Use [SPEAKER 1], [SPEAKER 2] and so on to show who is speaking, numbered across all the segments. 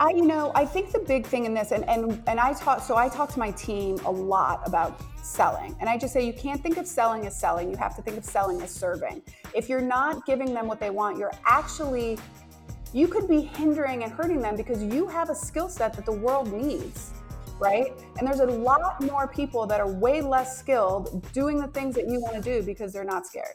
[SPEAKER 1] I, you know, I think the big thing in this, and and and I talk, so I talk to my team a lot about selling, and I just say you can't think of selling as selling. You have to think of selling as serving. If you're not giving them what they want, you're actually, you could be hindering and hurting them because you have a skill set that the world needs, right? And there's a lot more people that are way less skilled doing the things that you want to do because they're not scared.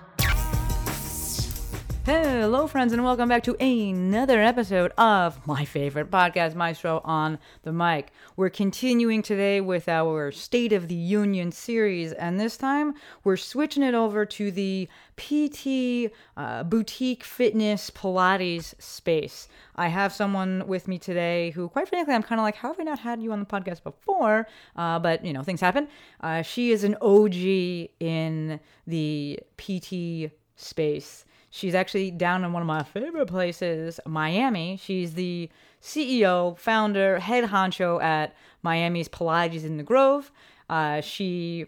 [SPEAKER 2] Hello, friends, and welcome back to another episode of my favorite podcast, Maestro on the Mic. We're continuing today with our State of the Union series, and this time we're switching it over to the PT uh, boutique fitness Pilates space. I have someone with me today who, quite frankly, I'm kind of like, how have I not had you on the podcast before? Uh, but, you know, things happen. Uh, she is an OG in the PT space. She's actually down in one of my favorite places, Miami. She's the CEO, founder, head honcho at Miami's Pilates in the Grove. Uh, she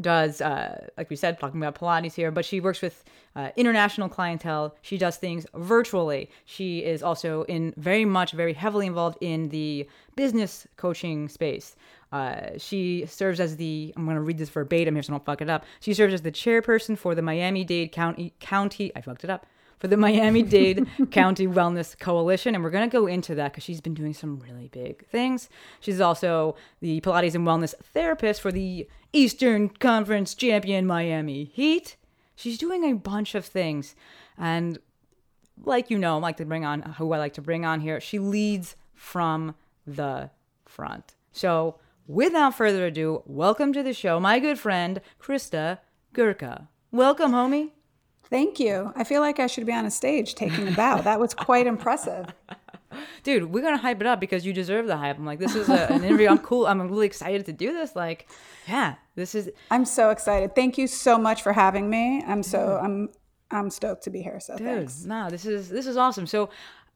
[SPEAKER 2] does, uh, like we said, talking about Pilates here, but she works with uh, international clientele. She does things virtually. She is also in very much, very heavily involved in the business coaching space. Uh, she serves as the I'm going to read this verbatim here so I don't fuck it up. She serves as the chairperson for the Miami Dade County County. I fucked it up for the Miami Dade County Wellness Coalition, and we're going to go into that because she's been doing some really big things. She's also the Pilates and Wellness therapist for the Eastern Conference champion Miami Heat. She's doing a bunch of things, and like you know, I like to bring on who I like to bring on here. She leads from the front. So without further ado, welcome to the show, my good friend, Krista Gurka. Welcome, homie.
[SPEAKER 1] Thank you. I feel like I should be on a stage taking a bow. That was quite impressive.
[SPEAKER 2] Dude, we're gonna hype it up because you deserve the hype. I'm like, this is a, an interview. I'm cool. I'm really excited to do this. Like, yeah, this is
[SPEAKER 1] I'm so excited. Thank you so much for having me. I'm so I'm I'm stoked to be here. So
[SPEAKER 2] dude.
[SPEAKER 1] thanks.
[SPEAKER 2] No, this is this is awesome. So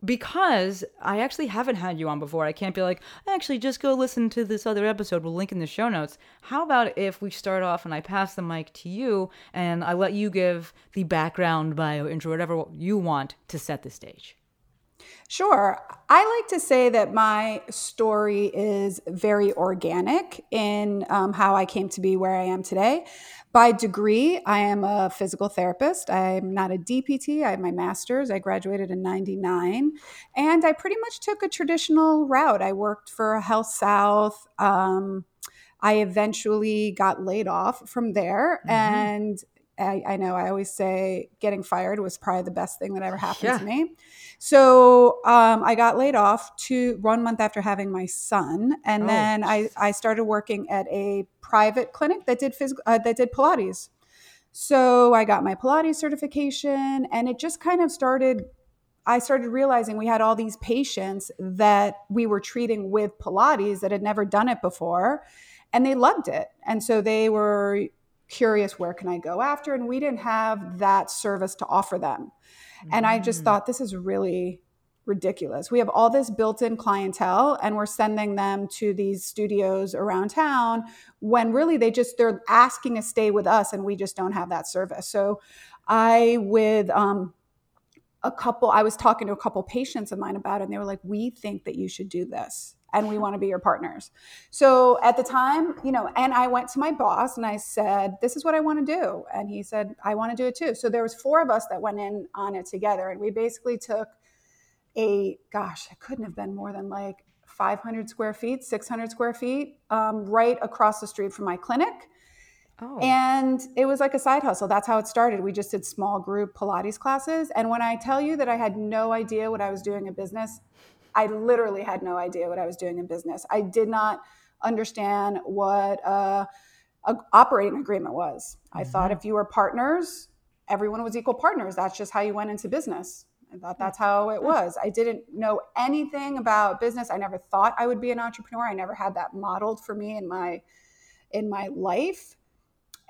[SPEAKER 2] because I actually haven't had you on before, I can't be like, actually, just go listen to this other episode. We'll link in the show notes. How about if we start off and I pass the mic to you and I let you give the background, bio, intro, whatever you want to set the stage?
[SPEAKER 1] Sure. I like to say that my story is very organic in um, how I came to be where I am today. By degree, I am a physical therapist. I'm not a DPT. I have my master's. I graduated in 99. And I pretty much took a traditional route. I worked for Health South. Um, I eventually got laid off from there. And I, I know I always say getting fired was probably the best thing that ever happened
[SPEAKER 2] Yeah.
[SPEAKER 1] to me. So um, I got laid off to one month after having my son, and
[SPEAKER 2] Oh,
[SPEAKER 1] then I, I started working at a private clinic that did physical uh, that did Pilates. So I got my Pilates certification, and it just kind of started. I started realizing we had all these patients that we were treating with Pilates that had never done it before, and they loved it. And so they were curious, where can I go after? And we didn't have that service to offer them. And I just thought this is really ridiculous. We have all this built in clientele and we're sending them to these studios around town when really they just they're asking to stay with us and we just don't have that service. So I with um a couple I was talking to a couple patients of mine about it and they were like we think that you should do this and we want to be your partners. So at the time, you know, and I went to my boss and I said, "This is what I want to do." And he said, "I want to do it too." So there was four of us that went in on it together and we basically took a gosh, it couldn't have been more than like 500 square feet, 600 square feet, um, right across the street from my clinic.
[SPEAKER 2] Oh,
[SPEAKER 1] And it was like a side hustle. That's how it started. We just did small group Pilates classes. And when I tell you that I had no idea what I was doing in business, I literally had no idea what I was doing in business. I did not understand what uh, a operating agreement was. I thought if you were partners, everyone was equal partners. That's just how you went into business. I thought that's how it was. I didn't know anything about business. I never thought I would be an entrepreneur. I never had that modeled for me in my in my life.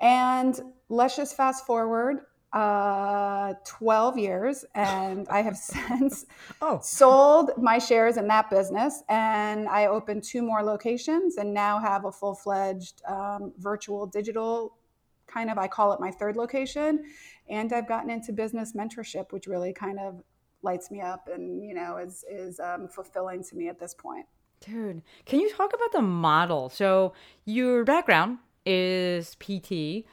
[SPEAKER 1] And let's just fast forward uh 12 years and I have since
[SPEAKER 2] Oh.
[SPEAKER 1] sold my shares in that business and I opened two more locations and now have a full-fledged um, virtual digital kind of I call it my third location and I've gotten into business mentorship which really kind of lights me up and you know is is um, fulfilling to me at this point.
[SPEAKER 2] Dude, can you talk about the model? So your background is PT.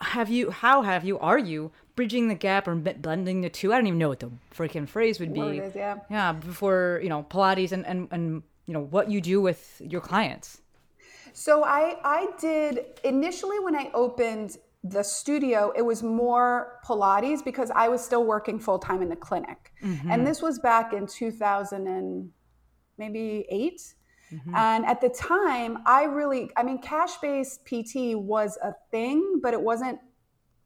[SPEAKER 2] Have you? How have you? Are you bridging the gap or blending the two? I don't even know what the freaking phrase would be.
[SPEAKER 1] Is, yeah.
[SPEAKER 2] Yeah, before you know Pilates and and and you know what you do with your clients.
[SPEAKER 1] So I I did initially when I opened the studio, it was more Pilates because I was still working full time in the clinic, mm-hmm. and this was back in 2000 and maybe 8 And at the time, I really, I mean, cash based PT was a thing, but it wasn't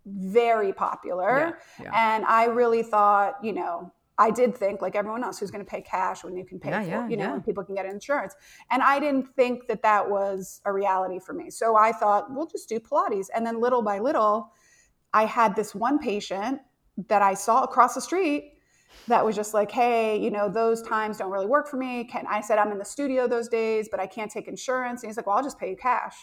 [SPEAKER 1] very popular.
[SPEAKER 2] Yeah, yeah.
[SPEAKER 1] And I really thought, you know, I did think like everyone else who's going to pay cash when you can pay
[SPEAKER 2] Yeah,
[SPEAKER 1] for, you know, when people can get insurance. And I didn't think that that was a reality for me. So I thought, we'll just do Pilates. And then little by little, I had this one patient that I saw across the street that was just like, hey, you know, those times don't really work for me. Can I said I'm in the studio those days, but I can't take insurance. And he's like, well, I'll just pay you cash.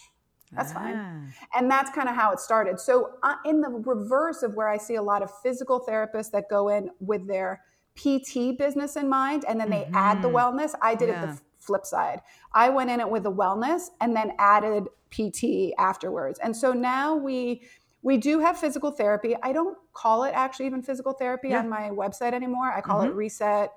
[SPEAKER 1] That's fine.
[SPEAKER 2] Ah.
[SPEAKER 1] And that's kind of how it started. So, uh, in the reverse of where I see a lot of physical therapists that go in with their PT business in mind and then they add the wellness, I did it the flip side. I went in it with the wellness and then added PT afterwards. And so now we we do have physical therapy. I don't call it actually even physical therapy
[SPEAKER 2] Yeah.
[SPEAKER 1] on my website anymore. I call it reset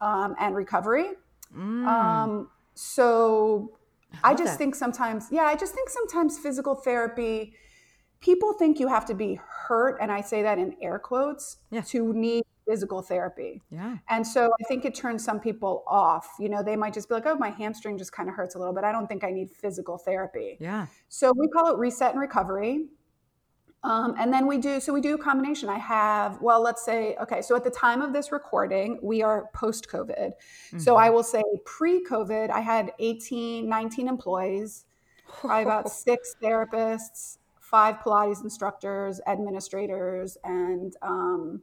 [SPEAKER 1] um, and recovery.
[SPEAKER 2] Mm.
[SPEAKER 1] Um, so I,
[SPEAKER 2] love
[SPEAKER 1] just
[SPEAKER 2] that.
[SPEAKER 1] think sometimes, yeah, I just think sometimes physical therapy, people think you have to be hurt, and I say that in air quotes,
[SPEAKER 2] Yeah.
[SPEAKER 1] to need physical therapy.
[SPEAKER 2] Yeah.
[SPEAKER 1] And so I think it turns some people off. You know, they might just be like, oh, my hamstring just kind of hurts a little bit. I don't think I need physical therapy.
[SPEAKER 2] Yeah.
[SPEAKER 1] So we call it reset and recovery. Um, and then we do, so we do a combination. I have, well, let's say, okay, so at the time of this recording, we are post COVID. So I will say pre COVID, I had 18, 19 employees, probably about six therapists, five Pilates instructors, administrators, and, um,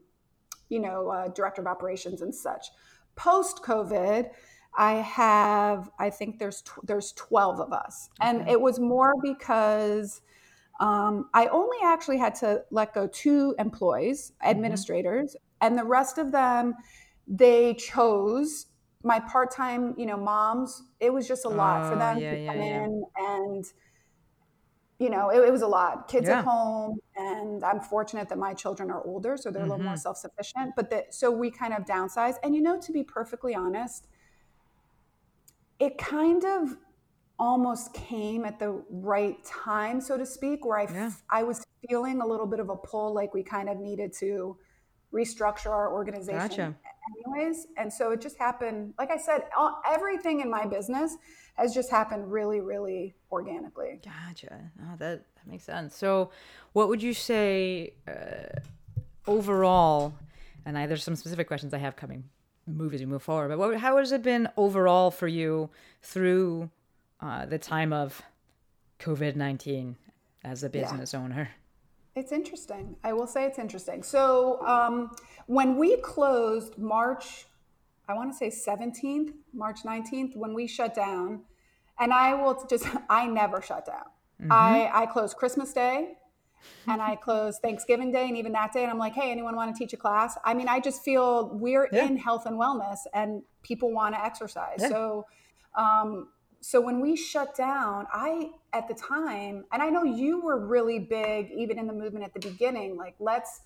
[SPEAKER 1] you know, uh, director of operations and such. Post COVID, I have, I think there's tw- there's 12 of us, and it was more because um, I only actually had to let go two employees, administrators, and the rest of them, they chose my part-time, you know, moms. It was just a lot for
[SPEAKER 2] Oh,
[SPEAKER 1] them
[SPEAKER 2] yeah,
[SPEAKER 1] to come
[SPEAKER 2] yeah.
[SPEAKER 1] in and you know, it, it was a lot. Kids
[SPEAKER 2] Yeah.
[SPEAKER 1] at home, and I'm fortunate that my children are older, so they're a little
[SPEAKER 2] Mm-hmm.
[SPEAKER 1] more self-sufficient. But the, so we kind of downsized. And you know, to be perfectly honest, it kind of almost came at the right time, so to speak, where I, f-
[SPEAKER 2] Yeah.
[SPEAKER 1] I was feeling a little bit of a pull, like we kind of needed to restructure our organization
[SPEAKER 2] Gotcha.
[SPEAKER 1] anyways. And so it just happened, like I said, all, everything in my business has just happened really, really organically.
[SPEAKER 2] Gotcha. Oh, that that makes sense. So, what would you say uh, overall? And I, there's some specific questions I have coming, move as we move forward. But what, how has it been overall for you through uh, the time of COVID nineteen as a business owner?
[SPEAKER 1] It's interesting. I will say it's interesting. So um, when we closed March, I want to say 17th, March 19th, when we shut down, and I will just, I never shut down. I, I closed Christmas Day and I closed Thanksgiving Day and even that day. And I'm like, hey, anyone want to teach a class? I mean, I just feel we're
[SPEAKER 2] Yeah.
[SPEAKER 1] in health and wellness and people want to exercise.
[SPEAKER 2] Yeah.
[SPEAKER 1] So, um, so when we shut down, I at the time, and I know you were really big, even in the movement at the beginning, like let's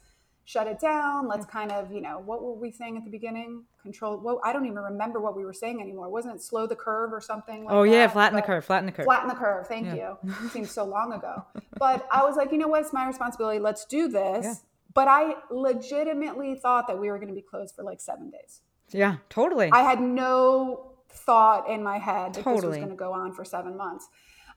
[SPEAKER 1] shut it down. Let's kind of, you know, what were we saying at the beginning? Control. Well, I don't even remember what we were saying anymore. Wasn't it slow the curve or something? Like
[SPEAKER 2] oh yeah,
[SPEAKER 1] that?
[SPEAKER 2] flatten the curve. Flatten the curve.
[SPEAKER 1] Flatten the curve. Thank
[SPEAKER 2] Yeah.
[SPEAKER 1] you. It seems so long ago. But I was like, you know what? It's my responsibility. Let's do this.
[SPEAKER 2] Yeah.
[SPEAKER 1] But I legitimately thought that we were going to be closed for like seven days.
[SPEAKER 2] yeah, totally.
[SPEAKER 1] I had no thought in my head that this was going to go on for seven months.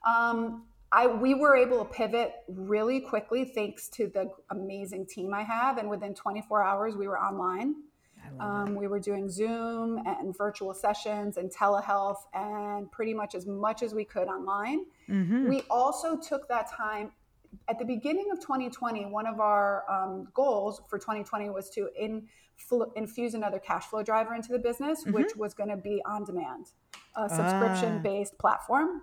[SPEAKER 1] Um, I we were able to pivot really quickly thanks to the amazing team I have, and within 24 hours we were online. Um, we were doing Zoom and virtual sessions and telehealth and pretty much as much as we could online. We also took that time at the beginning of 2020. One of our um, goals for 2020 was to influ- infuse another cash flow driver into the business, which was going to be on demand, a subscription based platform.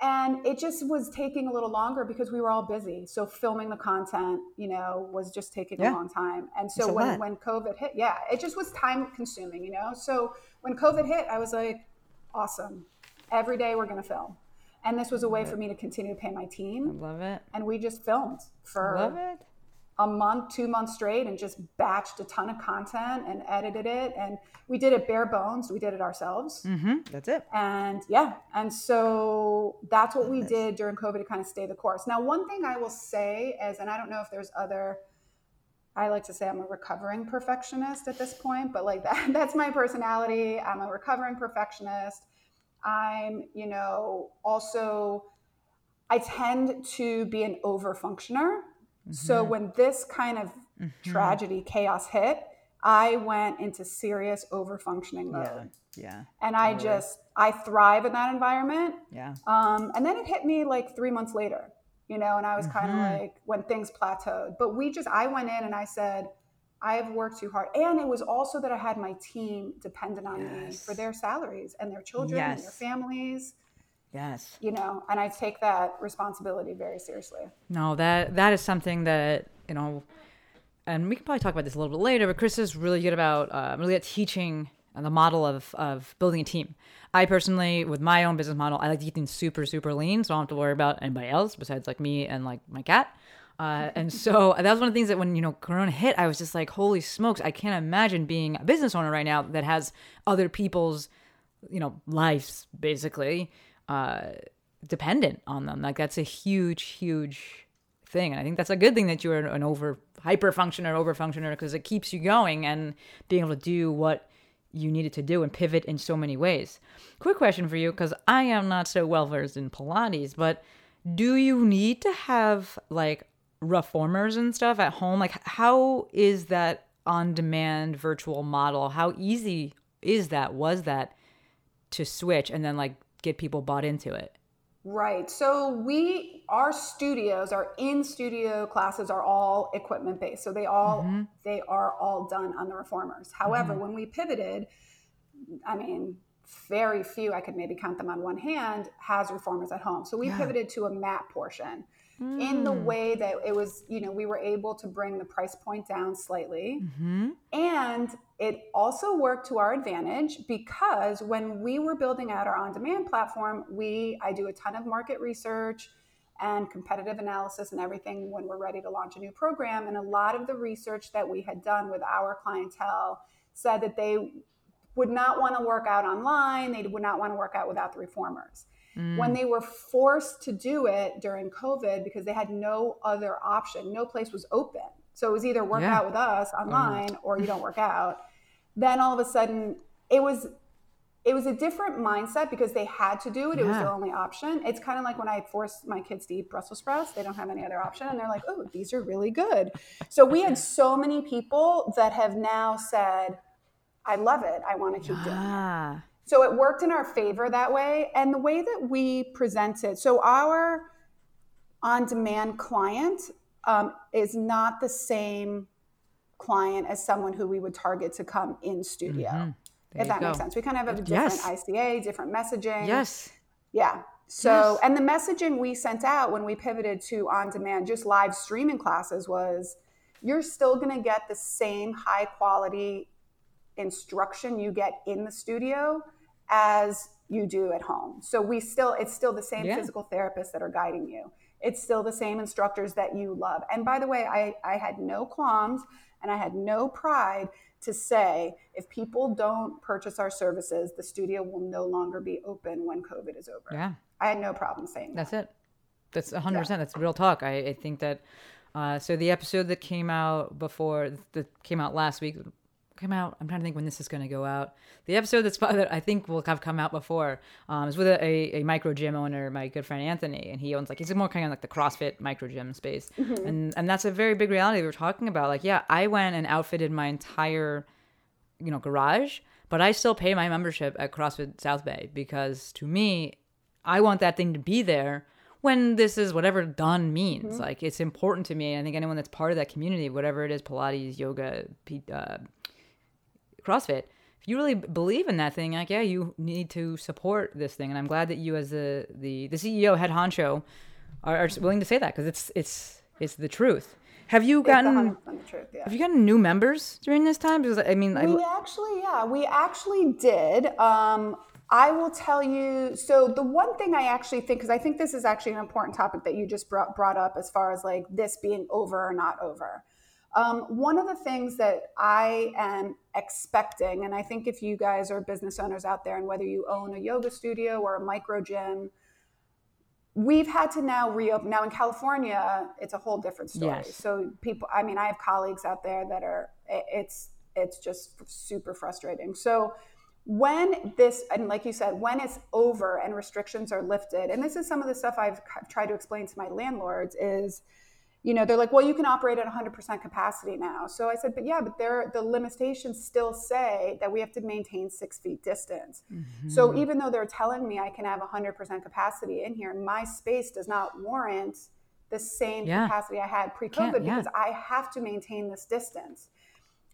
[SPEAKER 1] And it just was taking a little longer because we were all busy. So filming the content, you know, was just taking
[SPEAKER 2] Yeah.
[SPEAKER 1] a long time. And so when, when COVID hit, yeah, it just was time consuming, you know? So when COVID hit, I was like, awesome. Every day we're going to film. And this was a way for me to continue to pay my team.
[SPEAKER 2] Love it.
[SPEAKER 1] And we just filmed for
[SPEAKER 2] Love it.
[SPEAKER 1] a month, two months straight and just batched a ton of content and edited it. And we did it bare bones. We did it ourselves.
[SPEAKER 2] Mm-hmm. That's it.
[SPEAKER 1] And yeah, and so that's what we did during COVID to kind of stay the course. Now, one thing I will say is, and I don't know if there's other, I like to say I'm a recovering perfectionist at this point, but like that, that's my personality. I'm a recovering perfectionist. I'm, you know, also, I tend to be an over functioner. So when this kind of tragedy, chaos hit, I went into serious over functioning mode
[SPEAKER 2] Yeah. Yeah.
[SPEAKER 1] and I just I thrive in that environment.
[SPEAKER 2] Yeah.
[SPEAKER 1] Um, and then it hit me like three months later, you know, and I was kind of
[SPEAKER 2] Mm-hmm.
[SPEAKER 1] like when things plateaued. But we just I went in and I said, I've worked too hard, and it was also that I had my team dependent on me for their salaries and their children and their families,
[SPEAKER 2] Yes.
[SPEAKER 1] you know, and I take that responsibility very seriously.
[SPEAKER 2] No, that that is something that you know, and we can probably talk about this a little bit later. But Chris is really good about uh, really at teaching uh, the model of of building a team. I personally, with my own business model, I like to keep things super super lean, so I don't have to worry about anybody else besides like me and like my cat. Uh, and so that was one of the things that when you know Corona hit, I was just like, holy smokes! I can't imagine being a business owner right now that has other people's you know lives basically uh dependent on them like that's a huge huge thing and i think that's a good thing that you're an over hyper functioner over functioner because it keeps you going and being able to do what you needed to do and pivot in so many ways quick question for you because i am not so well versed in pilates but do you need to have like reformers and stuff at home like how is that on demand virtual model how easy is that was that to switch and then like get people bought into it
[SPEAKER 1] Right. So we our studios, our in studio classes are all equipment based. So they all mm-hmm. they are all done on the reformers. However, mm-hmm. when we pivoted, I mean, very few, I could maybe count them on one hand, has reformers at home. So we pivoted to a mat portion in the mm. way that it was, you know, we were able to bring the price point down slightly. Mm-hmm. And it also worked to our advantage because when we were building out our on-demand platform, we I do a ton of market research and competitive analysis and everything when we're ready to launch a new program. And a lot of the research that we had done with our clientele said that they would not want to work out online. They would not want to work out without the reformers. When mm. they were forced to do it during COVID because they had no other option, no place was open. So it was either work
[SPEAKER 2] Yeah.
[SPEAKER 1] out with us online or you don't work out. Then all of a sudden it was it was a different mindset because they had to do it. It was their only option. It's kind of like when I force my kids to eat Brussels sprouts, they don't have any other option. And they're like, oh, these are really good. So we had so many people that have now said, I love it. I want to keep doing it. So it worked in our favor that way. And the way that we present it, so our on demand client um, is not the same client as someone who we would target to come in studio.
[SPEAKER 2] Mm-hmm.
[SPEAKER 1] If that makes sense. We kind of have a different
[SPEAKER 2] Yes.
[SPEAKER 1] ICA, different messaging.
[SPEAKER 2] yes
[SPEAKER 1] Yeah. So, and the messaging we sent out when we pivoted to on demand, just live streaming classes was you're still going to get the same high quality instruction you get in the studio as you do at home. So we still, it's still the same
[SPEAKER 2] Yeah.
[SPEAKER 1] physical therapists that are guiding you. It's still the same instructors that you love. And by the way, I, I had no qualms and I had no pride to say if people don't purchase our services, the studio will no longer be open when COVID is over.
[SPEAKER 2] yeah
[SPEAKER 1] I had no problem saying that.
[SPEAKER 2] That's it. That's 100%. That's real talk. I, I think that, uh, so the episode that came out before, that came out last week, came out. I'm trying to think when this is going to go out. The episode that's that I think will have come out before um, is with a, a, a micro gym owner, my good friend Anthony, and he owns like he's more kind of like the CrossFit micro gym space, and and that's a very big reality we were talking about. Like, yeah, I went and outfitted my entire, you know, garage, but I still pay my membership at CrossFit South Bay because to me, I want that thing to be there when this is whatever done means. Like it's important to me. I think anyone that's part of that community, whatever it is, Pilates, yoga, P- uh, CrossFit, if you really believe in that thing, like yeah, you need to support this thing. And I'm glad that you, as the the, the CEO, head honcho, are, are willing to say that because it's it's it's the truth. Have you gotten
[SPEAKER 1] 100% the truth, yeah.
[SPEAKER 2] have you gotten new members during this time? Because I mean, I,
[SPEAKER 1] We actually, yeah, we actually did. Um, I will tell you. So the one thing I actually think, because I think this is actually an important topic that you just brought, brought up, as far as like this being over or not over. Um, one of the things that I am expecting, and I think if you guys are business owners out there, and whether you own a yoga studio or a micro gym, we've had to now reopen. Now in California, it's a whole different story.
[SPEAKER 2] Yes.
[SPEAKER 1] So people, I mean, I have colleagues out there that are it's it's just super frustrating. So when this and like you said, when it's over and restrictions are lifted, and this is some of the stuff I've tried to explain to my landlords is. You know, they're like, well, you can operate at 100% capacity now. So I said, but yeah, but there, the limitations still say that we have to maintain six feet distance. So even though they're telling me I can have 100% capacity in here, my space does not warrant the same
[SPEAKER 2] Yeah.
[SPEAKER 1] capacity I had pre-COVID
[SPEAKER 2] yeah.
[SPEAKER 1] because I have to maintain this distance.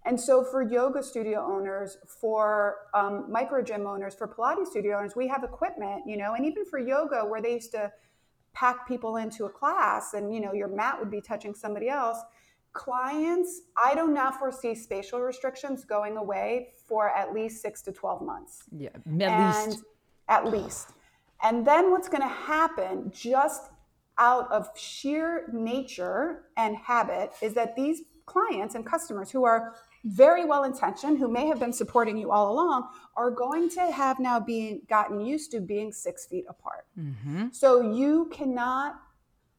[SPEAKER 1] And so for yoga studio owners, for um, micro gym owners, for Pilates studio owners, we have equipment, you know, and even for yoga where they used to pack people into a class and, you know, your mat would be touching somebody else. Clients, I do not now foresee spatial restrictions going away for at least six to 12 months.
[SPEAKER 2] Yeah, at
[SPEAKER 1] and
[SPEAKER 2] least
[SPEAKER 1] at least. And then what's going to happen just out of sheer nature and habit is that these clients and customers who are very well intentioned who may have been supporting you all along are going to have now being gotten used to being six feet apart
[SPEAKER 2] Mm-hmm.
[SPEAKER 1] so you cannot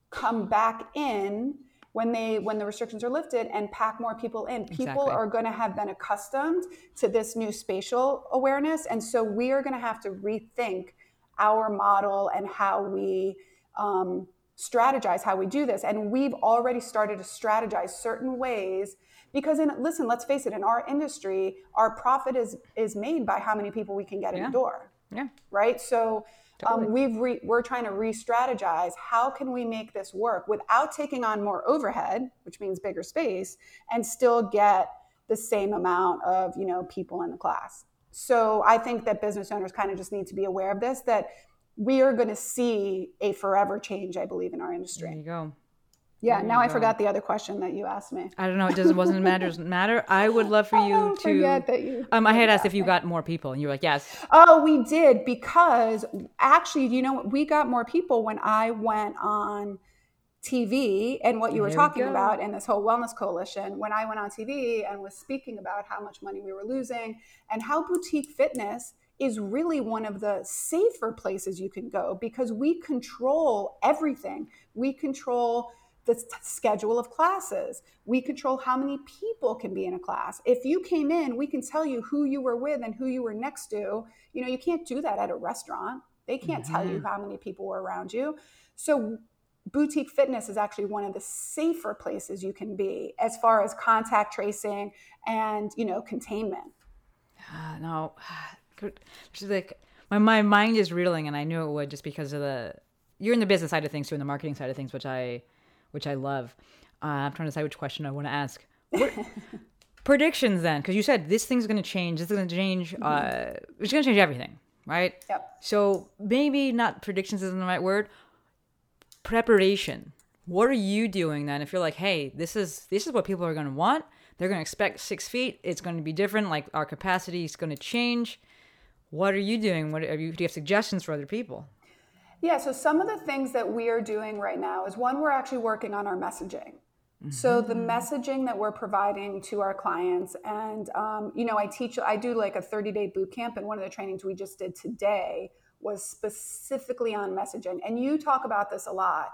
[SPEAKER 1] come back in when they when the restrictions are lifted and pack more people in. People
[SPEAKER 2] Exactly.
[SPEAKER 1] are going to have been accustomed to this new spatial awareness, and so we are going to have to rethink our model and how we um, strategize how we do this. And we've already started to strategize certain ways because in listen, let's face it, in our industry, our profit is is made by how many people we can get in the door
[SPEAKER 2] yeah.
[SPEAKER 1] right? So um, we've re- we're trying to re-strategize. How can we make this work without taking on more overhead, which means bigger space, and still get the same amount of you know people in the class? So I think that business owners kind of just need to be aware of this. That we are going to see a forever change, I believe, in our industry.
[SPEAKER 2] There you go.
[SPEAKER 1] Yeah. Now I forgot the other question that you asked me.
[SPEAKER 2] I don't know. It doesn't wasn't matter doesn't matter. I would love for you
[SPEAKER 1] Don't
[SPEAKER 2] to.
[SPEAKER 1] forget that you-
[SPEAKER 2] um, I had asked if you got more people, and you were like, yes.
[SPEAKER 1] Oh, we did because actually, you know, we got more people when I went on TV and what you were
[SPEAKER 2] Here
[SPEAKER 1] talking
[SPEAKER 2] go.
[SPEAKER 1] about in this whole wellness coalition. When I went on TV and was speaking about how much money we were losing and how boutique fitness is really one of the safer places you can go because we control everything. We control the schedule of classes. We control how many people can be in a class. If you came in, we can tell you who you were with and who you were next to. You know, you can't do that at a restaurant. They can't tell you how many people were around you. So boutique fitness is actually one of the safer places you can be as far as contact tracing and, you know, containment.
[SPEAKER 2] Uh, no, just like my my mind is reeling, and I knew it would just because of the you're in the business side of things too, and the marketing side of things, which I which I love. Uh, I'm trying to decide which question I want to ask. What- predictions then, because you said this thing's going to change. This is going to change. Uh, it's going to change everything, right?
[SPEAKER 1] Yep.
[SPEAKER 2] So maybe not predictions isn't the right word. Preparation. What are you doing then? If you're like, hey, this is this is what people are going to want. They're going to expect six feet. It's going to be different. Like our capacity is going to change. What are you doing? What are you? Do you have suggestions for other people?
[SPEAKER 1] Yeah, so some of the things that we are doing right now is one, we're actually working on our messaging. So the messaging that we're providing to our clients, and um, you know, I teach, I do like a 30 day boot camp, and one of the trainings we just did today was specifically on messaging. And you talk about this a lot,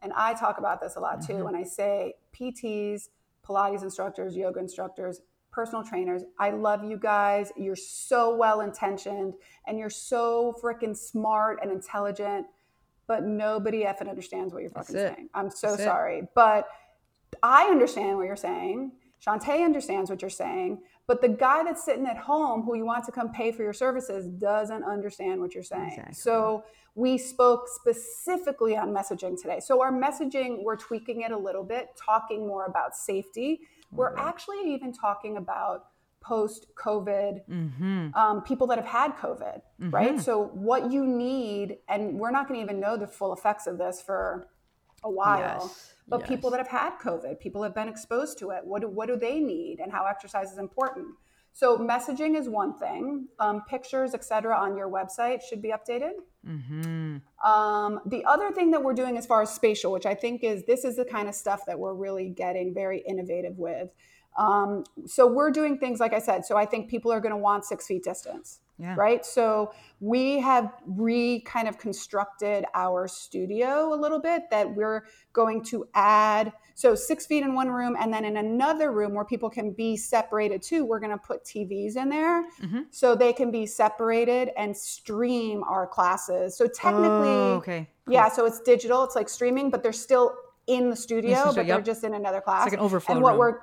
[SPEAKER 1] and I talk about this a lot too. When I say PTs, Pilates instructors, yoga instructors, personal trainers. I love you guys. You're so well intentioned and you're so freaking smart and intelligent, but nobody effing understands what you're fucking saying. I'm so
[SPEAKER 2] That's it.
[SPEAKER 1] sorry. But I understand what you're saying. Shante understands what you're saying. But the guy that's sitting at home who you want to come pay for your services doesn't understand what you're saying.
[SPEAKER 2] Exactly.
[SPEAKER 1] So we spoke specifically on messaging today. So our messaging, we're tweaking it a little bit, talking more about safety. We're actually even talking about post COVID
[SPEAKER 2] Mm-hmm.
[SPEAKER 1] um, people that have had COVID, right? So what you need, and we're not going to even know the full effects of this for a while.
[SPEAKER 2] Yes,
[SPEAKER 1] But people that have had COVID, people have been exposed to it. What do, what do they need, and how exercise is important? So messaging is one thing. Um, pictures, etc., on your website should be updated.
[SPEAKER 2] Mm-hmm.
[SPEAKER 1] Um, the other thing that we're doing as far as spatial, which I think is this is the kind of stuff that we're really getting very innovative with. Um, so we're doing things like I said. So I think people are going to want six feet distance,
[SPEAKER 2] Yeah.
[SPEAKER 1] right? So we have re kind of constructed our studio a little bit that we're going to add. So six feet in one room, and then in another room where people can be separated too. We're going to put TVs in there
[SPEAKER 2] Mhm.
[SPEAKER 1] so they can be separated and stream our classes. So technically,
[SPEAKER 2] Oh, okay. Cool.
[SPEAKER 1] yeah, so it's digital. It's like streaming, but they're still in the studio, but they're just in another class.
[SPEAKER 2] like an overflow
[SPEAKER 1] And what
[SPEAKER 2] room.
[SPEAKER 1] we're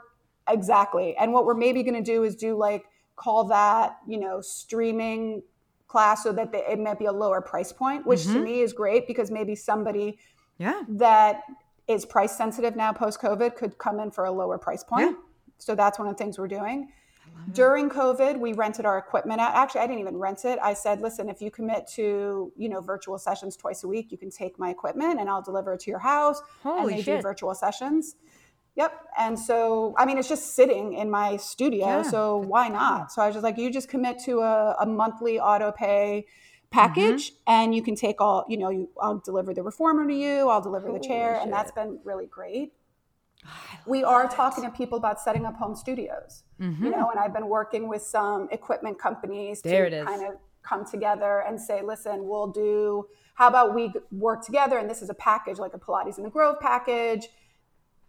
[SPEAKER 1] exactly, and what we're maybe going to do is do like call that you know streaming class so that they, it might be a lower price point, which to
[SPEAKER 2] Mhm.
[SPEAKER 1] me is great because maybe somebody
[SPEAKER 2] Yeah.
[SPEAKER 1] that is price sensitive now post COVID could come in for a lower price point.
[SPEAKER 2] Yeah.
[SPEAKER 1] So that's one of the things we're doing. During COVID, we rented our equipment out. Actually, I didn't even rent it. I said, listen, if you commit to, you know, virtual sessions twice a week, you can take my equipment and I'll deliver it to your house. and
[SPEAKER 2] Holy
[SPEAKER 1] they
[SPEAKER 2] shit.
[SPEAKER 1] do virtual sessions. Yep. And so, I mean, it's just sitting in my studio.
[SPEAKER 2] Yeah,
[SPEAKER 1] So why not? So I was just like, you just commit to a, a monthly auto pay package
[SPEAKER 2] Mm-hmm.
[SPEAKER 1] and you can take all, you know, you, I'll deliver the reformer to you, I'll deliver the chair.
[SPEAKER 2] Holy
[SPEAKER 1] And that's been really great. We are talking to people about setting up home studios, you know, and I've been working with some equipment companies
[SPEAKER 2] Mm-hmm. There
[SPEAKER 1] to kind of come together and say, listen, we'll do, how about we work together? And this is a package, like a Pilates in the Grove package.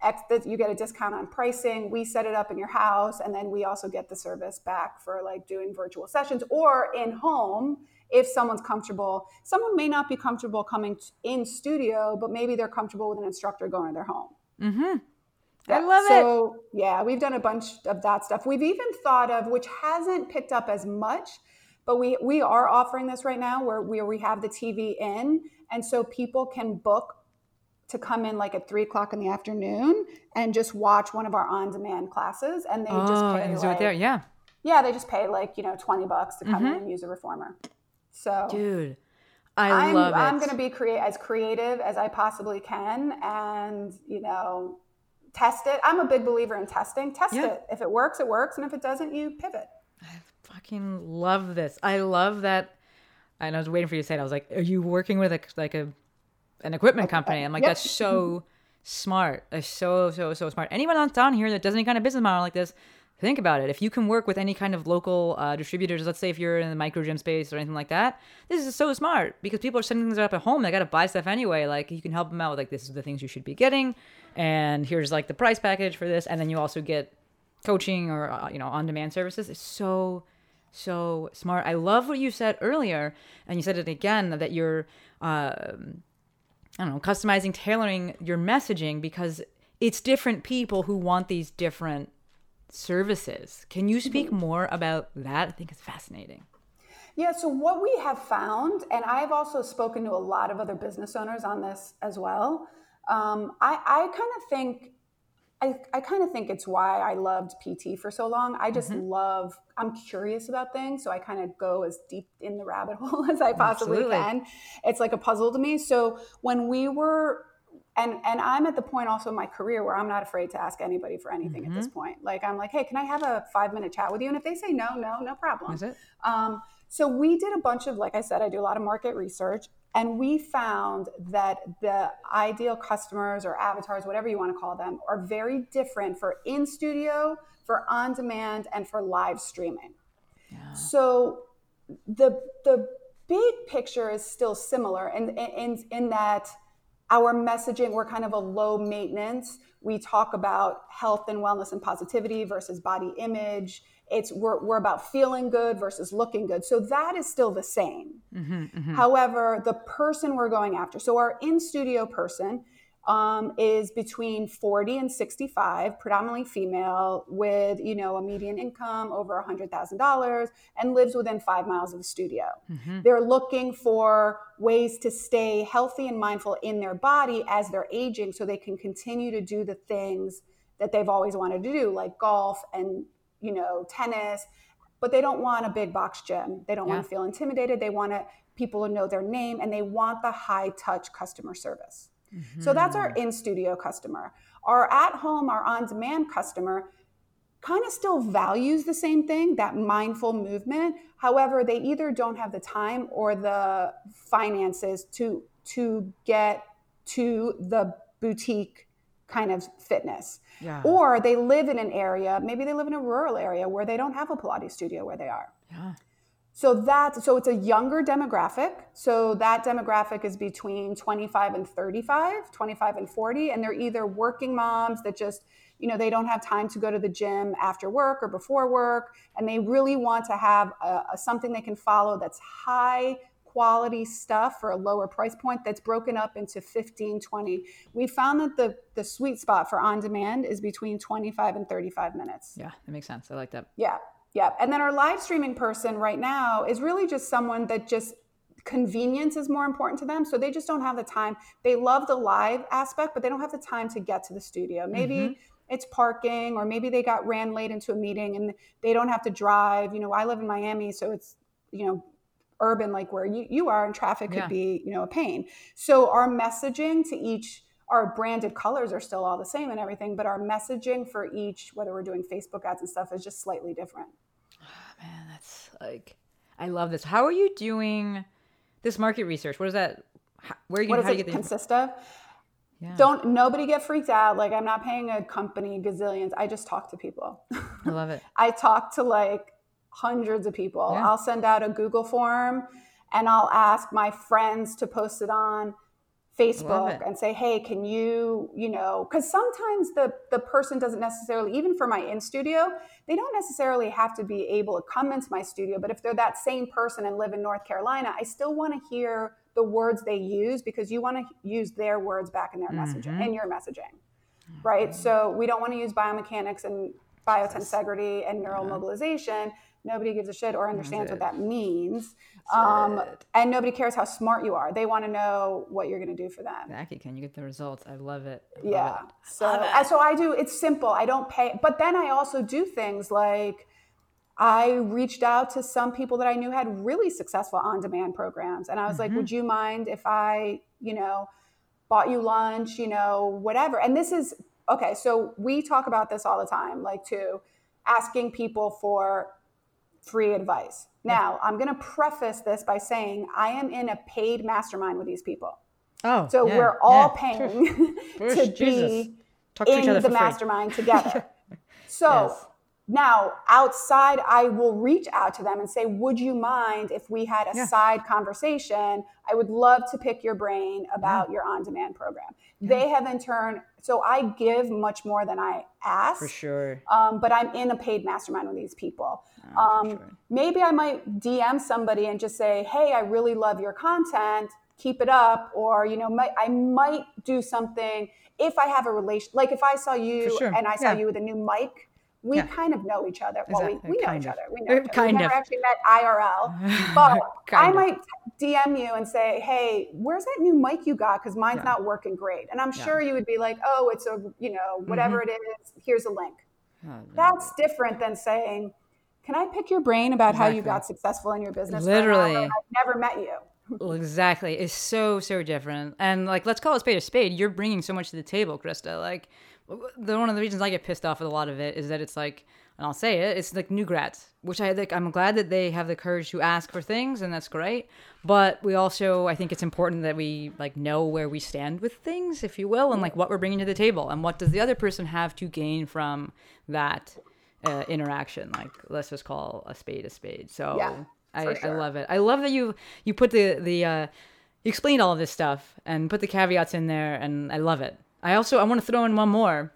[SPEAKER 1] X, you get a discount on pricing. We set it up in your house, and then we also get the service back for like doing virtual sessions or in home if someone's comfortable. Someone may not be comfortable coming in studio, but maybe they're comfortable with an instructor going to their home.
[SPEAKER 2] Mm-hmm.
[SPEAKER 1] Yeah,
[SPEAKER 2] I love it.
[SPEAKER 1] so, yeah, we've done a bunch of that stuff. We've even thought of, which hasn't picked up as much, but we we are offering this right now where where we have the TV in, and so people can book to come in like at three o'clock in the afternoon and just watch one of our on-demand classes, and they just
[SPEAKER 2] Oh,
[SPEAKER 1] pay
[SPEAKER 2] and do it there. Yeah.
[SPEAKER 1] yeah, they just pay like you know twenty bucks to come in and use a reformer. So.
[SPEAKER 2] Dude, I
[SPEAKER 1] I'm,
[SPEAKER 2] love it.
[SPEAKER 1] I'm going to be create as creative as I possibly can, and you know, test it. I'm a big believer in testing. Test
[SPEAKER 2] Yeah.
[SPEAKER 1] it. If it works, it works, and if it doesn't, you pivot.
[SPEAKER 2] I fucking love this. I love that. And I was waiting for you to say it. I was like, "Are you working with a like a an equipment company?" I'm like,
[SPEAKER 1] Yep.
[SPEAKER 2] "That's so smart. That's so so so smart." Anyone else down here that does any kind of business model like this, think about it. If you can work with any kind of local uh, distributors, let's say if you're in the micro gym space or anything like that, this is so smart because people are sending things up at home. They got to buy stuff anyway. Like you can help them out with like this is the things you should be getting, and here's like the price package for this, and then you also get coaching or uh, you know on demand services. It's so so smart. I love what you said earlier, and you said it again that you're, um, I don't know, customizing, tailoring your messaging because it's different people who want these different services. Can you speak more about that? I think it's fascinating.
[SPEAKER 1] Yeah. So what we have found, and I've also spoken to a lot of other business owners on this as well. Um, I, I kind of think. I, I kind of think it's why I loved PT for so long. I just love, I'm curious about things. So I kind of go as deep in the rabbit hole as I possibly
[SPEAKER 2] Absolutely.
[SPEAKER 1] can. It's like a puzzle to me. So when we were, and, and I'm at the point also in my career where I'm not afraid to ask anybody for anything at this point. Like I'm like, hey, can I have a five minute chat with you? And if they say no, no, no problem.
[SPEAKER 2] Is it?
[SPEAKER 1] Um, so we did a bunch of, like I said, I do a lot of market research, and we found that the ideal customers or avatars, whatever you want to call them, are very different for in studio, for on demand, and for live streaming. So the the big picture is still similar in in, in that our messaging, we're kind of a low maintenance. We talk about health and wellness and positivity versus body image. It's we're, we're about feeling good versus looking good. So that is still the same. Mm-hmm, mm-hmm. However, the person we're going after, so our in studio person um, is between 40 and 65, predominantly female, with you know a median income over $100,000 and lives within five miles of the studio. They're looking for ways to stay healthy and mindful in their body as they're aging, so they can continue to do the things that they've always wanted to do, like golf and you know tennis. But they don't want a big box gym. They don't want to feel intimidated. They want to, people to know their name, and they want the high touch customer service. So that's our in studio customer. Our at home, our on demand customer kind of still values the same thing, that mindful movement. However, they either don't have the time or the finances to to get to the boutique kind of fitness.
[SPEAKER 2] Yeah.
[SPEAKER 1] Or they live in an area, maybe they live in a rural area where they don't have a Pilates studio where they are.
[SPEAKER 2] Yeah.
[SPEAKER 1] So that so it's a younger demographic. So that demographic is between 25 and 35, 25 and 40 and they're either working moms that just you know they don't have time to go to the gym after work or before work and they really want to have a, a- something they can follow that's high quality stuff for a lower price point that's broken up into 15 20 we found that the the sweet spot for on demand is between 25 and 35 minutes
[SPEAKER 2] Yeah, that makes sense. I like that.
[SPEAKER 1] yeah, yeah. And then our live streaming person right now is really just someone that just convenience is more important to them. So they just don't have the time. They love the live aspect, but they don't have the time to get to the studio. Maybe mm-hmm. it's parking, or maybe they got ran late into a meeting and they don't have to drive. You know, I live in Miami, so it's, you know, urban like where you, you are and traffic could
[SPEAKER 2] Yeah.
[SPEAKER 1] be, you know, a pain. So our messaging to each our branded colors are still all the same and everything, but our messaging for each, whether we're doing Facebook ads and stuff, is just slightly different.
[SPEAKER 2] Oh, man, that's like, I love this. How are you doing this market research? What is that? How, where are you
[SPEAKER 1] What does
[SPEAKER 2] how do you
[SPEAKER 1] it
[SPEAKER 2] the
[SPEAKER 1] consist of?
[SPEAKER 2] Yeah.
[SPEAKER 1] Don't nobody get freaked out. Like I'm not paying a company gazillions. I just talk to people.
[SPEAKER 2] I love it.
[SPEAKER 1] I talk to like hundreds of people.
[SPEAKER 2] Yeah.
[SPEAKER 1] I'll send out a Google form and I'll ask my friends to post it on Facebook and say, "Hey, can you, you know, cuz sometimes the the person doesn't necessarily even for my in studio, they don't necessarily have to be able to come into my studio, but if they're that same person and live in North Carolina, I still want to hear the words they use because you want to use their words back in their messaging mm-hmm. in your messaging right? Mm-hmm. So we don't want to use biomechanics and biotensegrity and neural mobilization. Nobody gives a shit or understands what that means. Um, and nobody cares how smart you are. They want to know what you're going to do for them.
[SPEAKER 2] Exactly. Can you get the results? I love it. I love
[SPEAKER 1] Yeah.
[SPEAKER 2] it.
[SPEAKER 1] So, uh, so I do, it's simple. I don't pay, but then I also do things like I reached out to some people that I knew had really successful on demand programs. And I was like, would you mind if I, you know, bought you lunch, you know, whatever. And this is okay. So we talk about this all the time, like to asking people for free advice. Now, I'm going to preface this by saying I am in a paid mastermind with these people.
[SPEAKER 2] Oh,
[SPEAKER 1] So
[SPEAKER 2] yeah,
[SPEAKER 1] we're all
[SPEAKER 2] yeah.
[SPEAKER 1] paying to
[SPEAKER 2] Jesus.
[SPEAKER 1] be
[SPEAKER 2] Talk to each
[SPEAKER 1] in the
[SPEAKER 2] free.
[SPEAKER 1] mastermind together. So
[SPEAKER 2] Yes.
[SPEAKER 1] Now outside, I will reach out to them and say, Would you mind if we had a
[SPEAKER 2] Yeah.
[SPEAKER 1] side conversation? I would love to pick your brain about your on demand program. They have in turn, so I give much more than I ask.
[SPEAKER 2] For sure.
[SPEAKER 1] Um, but I'm in a paid mastermind with these people.
[SPEAKER 2] Oh,
[SPEAKER 1] um,
[SPEAKER 2] sure.
[SPEAKER 1] Maybe I might DM somebody and just say, "Hey, I really love your content. Keep it up." Or you know, might, I might do something if I have a relation. Like if I saw you
[SPEAKER 2] sure.
[SPEAKER 1] and I saw
[SPEAKER 2] Yeah.
[SPEAKER 1] you with a new mic, we
[SPEAKER 2] Yeah.
[SPEAKER 1] kind of know each other. Well,
[SPEAKER 2] Exactly.
[SPEAKER 1] we, we know
[SPEAKER 2] Kind
[SPEAKER 1] each
[SPEAKER 2] of.
[SPEAKER 1] other. We know each other.
[SPEAKER 2] kind
[SPEAKER 1] We've never
[SPEAKER 2] of.
[SPEAKER 1] actually met IRL, but I might DM you and say, "Hey, where's that new mic you got? Because mine's
[SPEAKER 2] Yeah.
[SPEAKER 1] not working great." And I'm
[SPEAKER 2] Yeah. Mm-hmm.
[SPEAKER 1] sure you would be like, "Oh, it's a you know whatever it is. Here's a link."
[SPEAKER 2] Oh, no.
[SPEAKER 1] That's different than saying, "Can I pick your brain about how you got successful in your business?" for an hour
[SPEAKER 2] Literally.
[SPEAKER 1] I've never met you.
[SPEAKER 2] Well, exactly. It's so so different. And like, let's call a spade a spade. You're bringing so much to the table, Krista. Like, the one of the reasons I get pissed off with a lot of it is that it's like, and I'll say it, it's like new grads, which I like. I'm glad that they have the courage to ask for things, and that's great. But we also, I think it's important that we like know where we stand with things, if you will, and like what we're bringing to the table, and what does the other person have to gain from that uh, interaction. Like, let's just call a spade a spade. So.
[SPEAKER 1] Yeah,
[SPEAKER 2] I,
[SPEAKER 1] for
[SPEAKER 2] I love it. I love that you you put the the uh, you explained all of this stuff and put the caveats in there, and I love it. I also I want to throw in one more,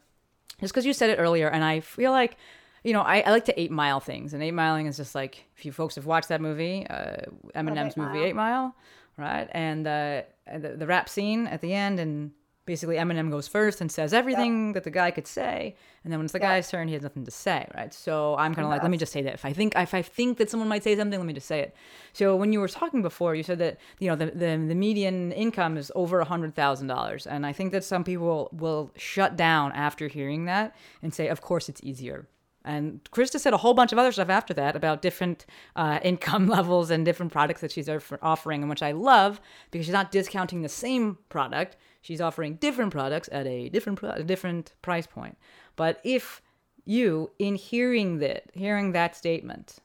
[SPEAKER 2] just because you said it earlier, and I feel like, you know, I, I like to eight mile things, and eight miling is just like if you folks have watched that movie, uh, Eminem's
[SPEAKER 1] Eight
[SPEAKER 2] movie
[SPEAKER 1] Mile.
[SPEAKER 2] Eight Mile, right? And uh, the, the rap scene at the end, and basically Eminem goes first and says everything that the guy could say, and then when it's the guy's turn, he has nothing to say, right? So I'm kind of like, let me just say that. If I think if I think that someone might say something, let me just say it. So when you were talking before, you said that you know the the, the median income is over a hundred thousand dollars, and I think that some people will shut down after hearing that and say, of course it's easier. And Krista said a whole bunch of other stuff after that about different uh, income levels and different products that she's offering, and which I love because she's not discounting the same product. She's offering different products at a different pro- a different price point. But if you, in hearing that, hearing that statement,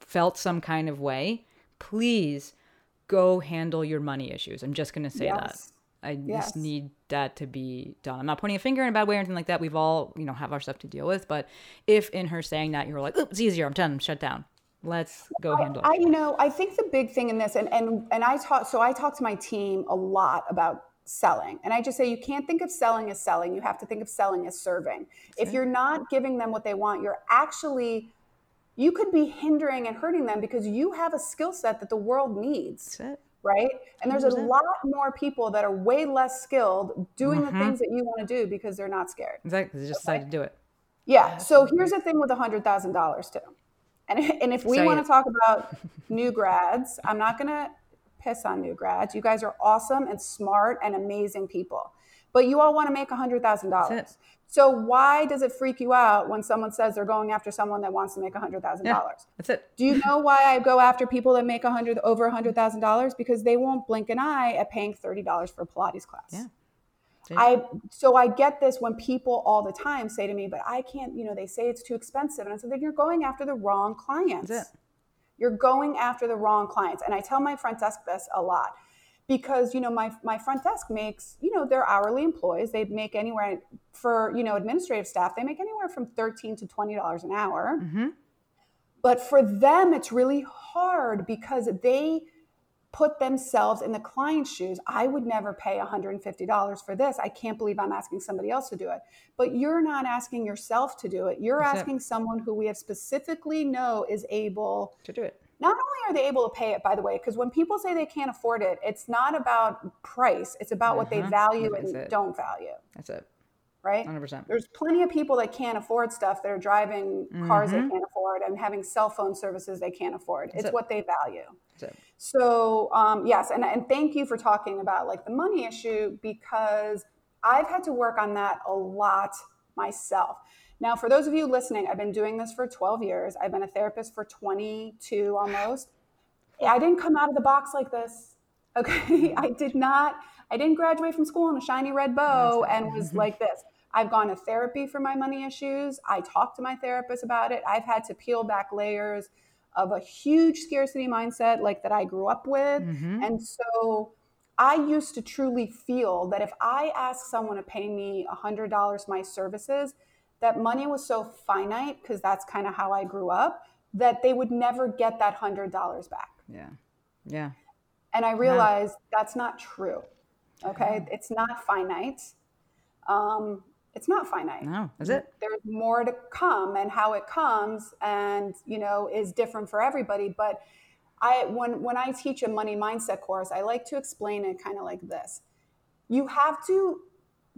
[SPEAKER 2] felt some kind of way, please go handle your money issues. I'm just going to say that. I
[SPEAKER 1] Yes.
[SPEAKER 2] just need that to be done. I'm not pointing a finger in a bad way or anything like that. We've all, you know, have our stuff to deal with. But if in her saying that you're like, "Oop, it's easier, I'm done, shut down. Let's go handle
[SPEAKER 1] I,
[SPEAKER 2] it.
[SPEAKER 1] you know, I think the big thing in this, and and and I talk, so I talk to my team a lot about selling, and I just say you can't think of selling as selling. You have to think of selling as serving. If you're not giving them what they want, you're actually you could be hindering and hurting them because you have a skill set that the world needs. Right. And there's a lot more people that are way less skilled doing
[SPEAKER 2] Mm-hmm.
[SPEAKER 1] the things that you want to do because they're not scared.
[SPEAKER 2] Exactly. They just decide to do it.
[SPEAKER 1] Yeah. So here's the thing with $100,000 too. And, and if we
[SPEAKER 2] Say
[SPEAKER 1] want to talk about new grads, I'm not going to piss on new grads. You guys are awesome and smart and amazing people. But you all want to make $100,000. So why does it freak you out when someone says they're going after someone that wants to make $100,000?
[SPEAKER 2] Yeah. That's it.
[SPEAKER 1] Do you know why I go after people that make 100 over $100,000 because they won't blink an eye at paying $30 for a Pilates class.
[SPEAKER 2] Yeah.
[SPEAKER 1] I so I get this when people all the time say to me, "But I can't." You know, they say it's too expensive, and I said, "Then you're going after the wrong clients.
[SPEAKER 2] That's it.
[SPEAKER 1] You're going after the wrong clients." And I tell my front desk this a lot because you know my my front desk makes you know they're hourly employees. They make anywhere for you know administrative staff. They make anywhere from thirteen to twenty dollars an hour.
[SPEAKER 2] Mm-hmm.
[SPEAKER 1] But for them, it's really hard because they put themselves in the client's shoes. I would never pay $150 for this. I can't believe I'm asking somebody else to do it. But you're not asking yourself to do it. You're asking someone who we have specifically know is able
[SPEAKER 2] To do it.
[SPEAKER 1] not only are they able to pay it, by the way, because when people say they can't afford it, it's not about price. It's about what they
[SPEAKER 2] Mhm.
[SPEAKER 1] value and
[SPEAKER 2] it.
[SPEAKER 1] don't value,
[SPEAKER 2] That's it.
[SPEAKER 1] Right?
[SPEAKER 2] 100%.
[SPEAKER 1] There's plenty of people that can't afford stuff that are driving cars
[SPEAKER 2] Mm-hmm.
[SPEAKER 1] they can't afford and having cell phone services they can't afford. It's
[SPEAKER 2] it.
[SPEAKER 1] what they value.
[SPEAKER 2] That's.
[SPEAKER 1] So um, yes, and, and thank you for talking about like the money issue because I've had to work on that a lot myself. Now, for those of you listening, I've been doing this for 12 years. I've been a therapist for 22 almost. I didn't come out of the box like this. Okay, I did not. I didn't graduate from school in a shiny red bow and was like this. I've gone to therapy for my money issues. I talked to my therapist about it. I've had to peel back layers of a huge scarcity mindset like that I grew up with. And so I used to truly feel that if I asked someone to pay me $100 my services, that money was so finite because that's kind of how I grew up that they would never get that $100 back.
[SPEAKER 2] Yeah. Yeah.
[SPEAKER 1] And I realized that's not true. Okay. It's not finite. Um, it's not finite.
[SPEAKER 2] No. Is it?
[SPEAKER 1] There's more to come and how it comes and, you know, is different for everybody. But I, when, when I teach a money mindset course, I like to explain it kind of like this. You have to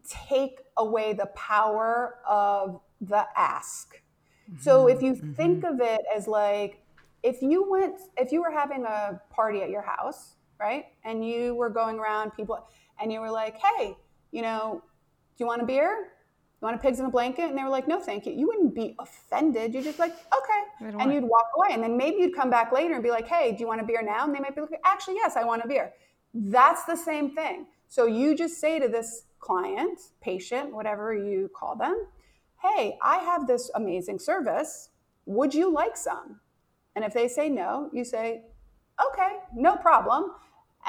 [SPEAKER 1] take away the power of the ask. So mm-hmm, if you mm-hmm. think of it as like, if you went, if you were having a party at your house, right? And you were going around people and you were like, hey, you know, do you want a beer? You want a pigs in a blanket? And they were like, no, thank you. You wouldn't be offended. You're just like, okay. And you'd walk away. And then maybe you'd come back later and be like, hey, do you want a beer now? And they might be like, actually, yes, I want a beer. That's the same thing. So you just say to this client, patient, whatever you call them, hey, I have this amazing service. Would you like some? And if they say no, you say, okay, no problem.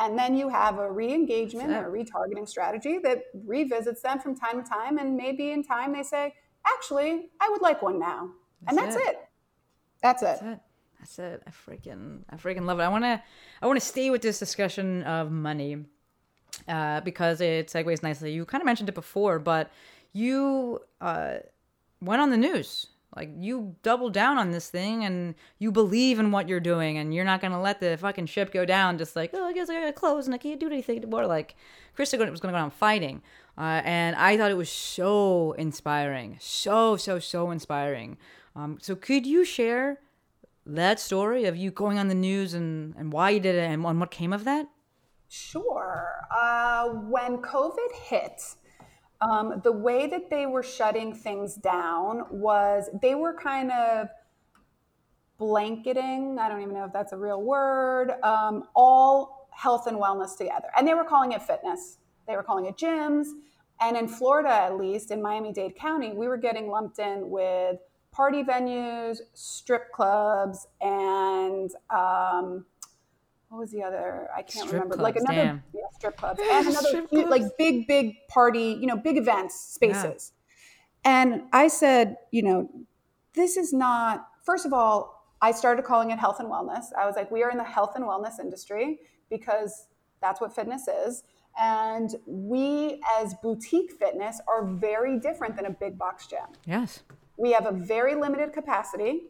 [SPEAKER 1] And then you have a re engagement or a retargeting strategy that revisits them from time to time. And maybe in time they say, actually, I would like one now. And
[SPEAKER 2] That's
[SPEAKER 1] that's
[SPEAKER 2] it.
[SPEAKER 1] it. That's it.
[SPEAKER 2] That's it. That's it. I freaking, I freaking love it. I wanna, I wanna stay with this discussion of money, uh, because it segues nicely. You kind of mentioned it before, but you uh, went on the news. Like you double down on this thing, and you believe in what you're doing, and you're not gonna let the fucking ship go down. Just like, oh, I guess I gotta close, and I can't do anything anymore. Like, Chris was gonna go down fighting, uh, and I thought it was so inspiring, so so so inspiring. Um, so could you share that story of you going on the news and, and why you did it and, and what came of that?
[SPEAKER 1] Sure. Uh, when COVID hit, um, the way that they were shutting things down was they were kind of blanketing, I don't even know if that's a real word, um, all health and wellness together. And they were calling it fitness, they were calling it gyms. And in Florida, at least in Miami Dade County, we were getting lumped in with party venues, strip clubs, and um, what was the other? I can't
[SPEAKER 2] Strip
[SPEAKER 1] remember.
[SPEAKER 2] clubs,
[SPEAKER 1] like another
[SPEAKER 2] damn.
[SPEAKER 1] yeah, strip clubs and another
[SPEAKER 2] Strip
[SPEAKER 1] huge,
[SPEAKER 2] clubs.
[SPEAKER 1] like big, big party, you know, big events spaces. And I said, you know, this is not. First of all, I started calling it health and wellness. I was like, we are in the health and wellness industry because that's what fitness is. And we, as boutique fitness, are very different than a big box gym.
[SPEAKER 2] Yes.
[SPEAKER 1] We have a very limited capacity.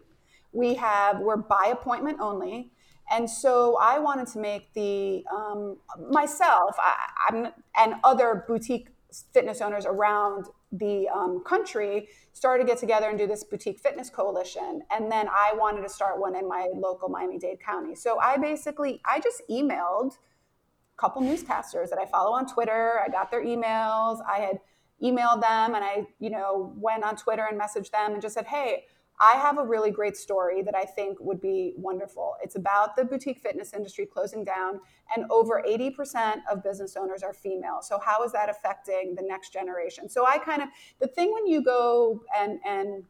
[SPEAKER 1] We have we're by appointment only, and so I wanted to make the um, myself I, and other boutique fitness owners around the um, country started to get together and do this boutique fitness coalition. And then i wanted to start one in my local miami-dade county. So i basically i just emailed a couple newscasters that i follow on twitter. I got their emails. I had emailed them and I, you know, went on Twitter and messaged them and just said, "Hey, I have a really great story that I think would be wonderful. It's about the boutique fitness industry closing down, and over 80% of business owners are female. So, how is that affecting the next generation? So, I kind of, the thing when you go and, and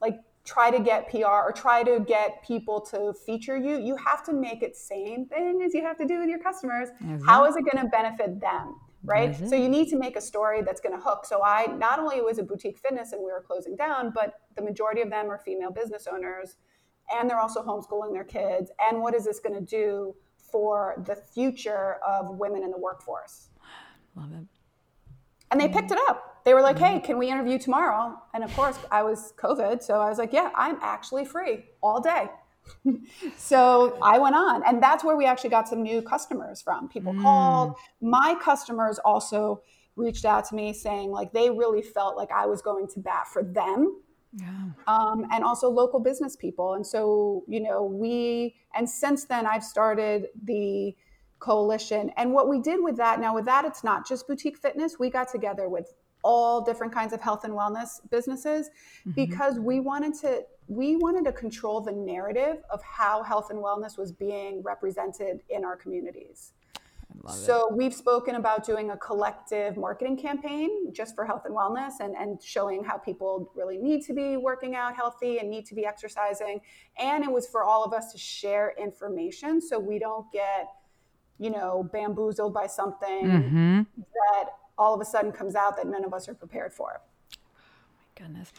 [SPEAKER 1] like try to get PR or try to get people to feature you, you have to make it same thing as you have to do with your customers. How is it going to benefit them? Right. Mm-hmm. So you need to make a story that's going to hook. So I not only was a boutique fitness and we were closing down, but the majority of them are female business owners and they're also homeschooling their kids. And what is this going to do for the future of women in the workforce?
[SPEAKER 2] Love it.
[SPEAKER 1] And they picked it up. They were like, mm-hmm. hey, can we interview tomorrow? And of course, I was COVID. So I was like, yeah, I'm actually free all day. so I went on. And that's where we actually got some new customers from. People called. My customers also reached out to me saying, like, they really felt like I was going to bat for them. Um, and also local business people. And so, you know, we, and since then, I've started the coalition. And what we did with that, now with that, it's not just boutique fitness. We got together with all different kinds of health and wellness businesses because we wanted to we wanted to control the narrative of how health and wellness was being represented in our communities. So we've spoken about doing a collective marketing campaign just for health and wellness and, and showing how people really need to be working out healthy and need to be exercising. And it was for all of us to share information so we don't get, you know, bamboozled by something that all of a sudden comes out that none of us are prepared for.
[SPEAKER 2] Oh my goodness.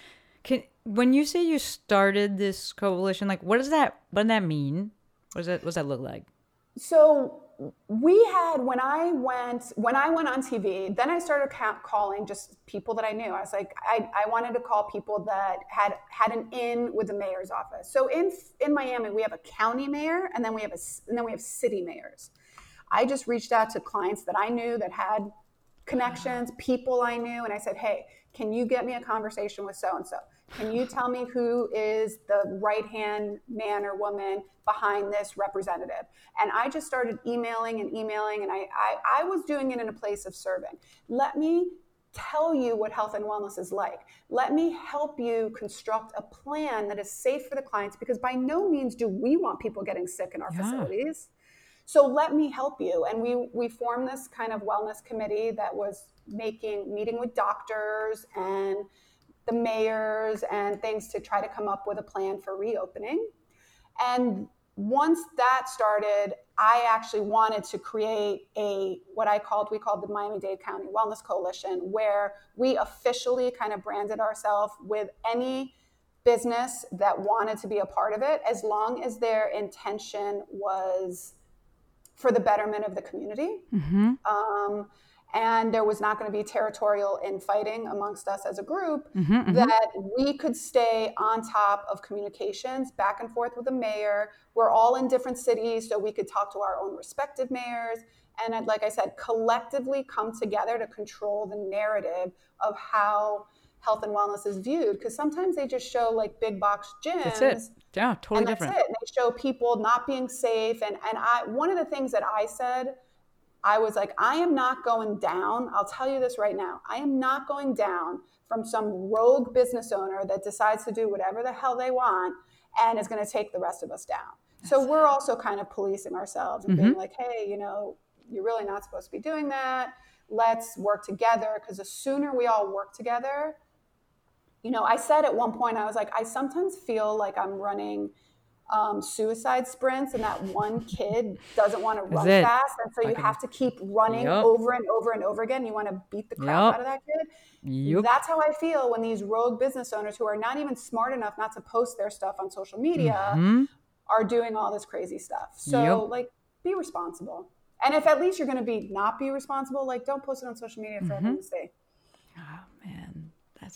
[SPEAKER 2] Can when you say you started this coalition, like what does that what does that mean? What does that what does that look like?
[SPEAKER 1] so we had when i went when i went on tv then i started ca- calling just people that i knew i was like I, I wanted to call people that had had an in with the mayor's office so in in miami we have a county mayor and then we have a and then we have city mayors i just reached out to clients that i knew that had connections people i knew and i said hey can you get me a conversation with so and so can you tell me who is the right hand man or woman behind this representative? And I just started emailing and emailing, and I, I, I was doing it in a place of serving. Let me tell you what health and wellness is like. Let me help you construct a plan that is safe for the clients because by no means do we want people getting sick in our facilities. So let me help you. And we we formed this kind of wellness committee that was making meeting with doctors and the mayors and things to try to come up with a plan for reopening. And once that started, I actually wanted to create a what I called we called the Miami Dade County Wellness Coalition, where we officially kind of branded ourselves with any business that wanted to be a part of it as long as their intention was for the betterment of the community. Mm-hmm. Um, and there was not going to be territorial infighting amongst us as a group, mm-hmm, mm-hmm. that we could stay on top of communications back and forth with the mayor. We're all in different cities, so we could talk to our own respective mayors. And like I said, collectively come together to control the narrative of how health and wellness is viewed. Because sometimes they just show like big box gyms.
[SPEAKER 2] Yeah, totally
[SPEAKER 1] and that's
[SPEAKER 2] different.
[SPEAKER 1] it. They show people not being safe. And and I one of the things that I said, I was like, I am not going down. I'll tell you this right now. I am not going down from some rogue business owner that decides to do whatever the hell they want and is going to take the rest of us down. So we're also kind of policing ourselves and
[SPEAKER 2] Mm-hmm.
[SPEAKER 1] being like, hey, you know, you're really not supposed to be doing that. Let's work together because the sooner we all work together, you know, I said at one point, I was like, I sometimes feel like I'm running um, suicide sprints, and that one kid doesn't want to run fast, and so you
[SPEAKER 2] Fucking-
[SPEAKER 1] have to keep running
[SPEAKER 2] Yup.
[SPEAKER 1] over and over and over again. You want to beat the crap
[SPEAKER 2] Yup.
[SPEAKER 1] out of that kid.
[SPEAKER 2] Yup.
[SPEAKER 1] That's how I feel when these rogue business owners who are not even smart enough not to post their stuff on social media
[SPEAKER 2] Mhm.
[SPEAKER 1] are doing all this crazy stuff. So, like, be responsible. And if at least you're going to be not be responsible, like, don't post it on social media
[SPEAKER 2] Mm-hmm.
[SPEAKER 1] for everyone to see.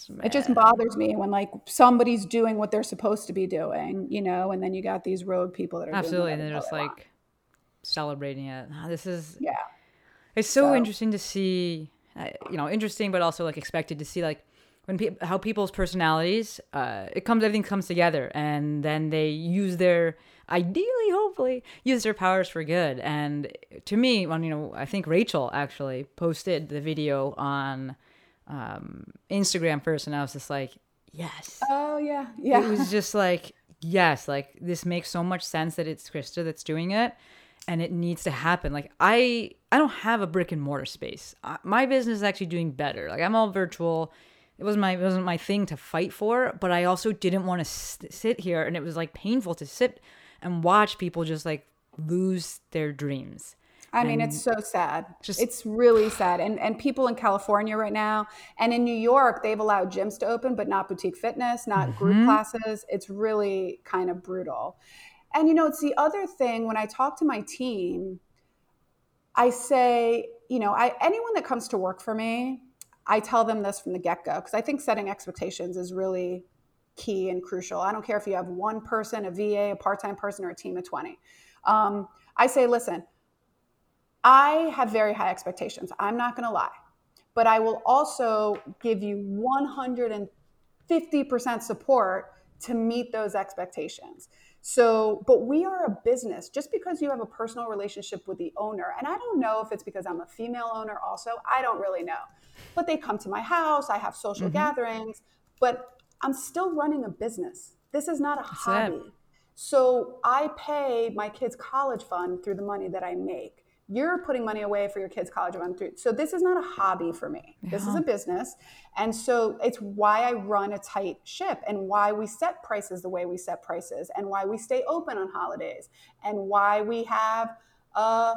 [SPEAKER 2] That's
[SPEAKER 1] It just bothers me when like somebody's doing what they're supposed to be doing, you know, and then you got these rogue people that are
[SPEAKER 2] absolutely, and they're just
[SPEAKER 1] they want.
[SPEAKER 2] like celebrating it. Ah, This is
[SPEAKER 1] yeah,
[SPEAKER 2] It's so,
[SPEAKER 1] So-
[SPEAKER 2] interesting to see, uh, you know, interesting, but also like expected to see like when pe- how people's personalities, uh, it comes, everything comes together, and then they use their, ideally, hopefully, use their powers for good. And to me, when you know, I think Rachel actually posted the video on um, Instagram first, and I was just like, yes,
[SPEAKER 1] Oh yeah, yeah.
[SPEAKER 2] it was just like yes like this makes so much sense that it's krista that's doing it and it needs to happen. Like i i don't have a brick and mortar space. I, my business is actually doing better. Like i'm all virtual. It wasn't my it wasn't my thing to fight for but i also didn't want to st- sit here and it was like painful to sit and watch people just like lose their dreams
[SPEAKER 1] I mean, it's so sad.
[SPEAKER 2] just-
[SPEAKER 1] it's really sad. And and people in California right now, and in New York, they've allowed gyms to open, but not boutique fitness, not
[SPEAKER 2] Mm-hmm.
[SPEAKER 1] group classes. It's really kind of brutal. And you know, it's the other thing when I talk to my team, I say, you know, I anyone that comes to work for me, I tell them this from the get go because I think setting expectations is really key and crucial. I don't care if you have one person, a VA, a part time person, or a team of 20. Um, I say, listen, I have very high expectations. I'm not going to lie. But I will also give you 150% support to meet those expectations. So, but we are a business. Just because you have a personal relationship with the owner, and I don't know if it's because I'm a female owner also, I don't really know. But they come to my house, I have social mm-hmm. gatherings, but I'm still running a business. This is not a
[SPEAKER 2] it.
[SPEAKER 1] hobby. So I pay my kids' college fund through the money that I make. You're putting money away for your kids' college fund through. So this is not a hobby for me. This is a business. And so it's why I run a tight ship and why we set prices the way we set prices and why we stay open on holidays and why we have a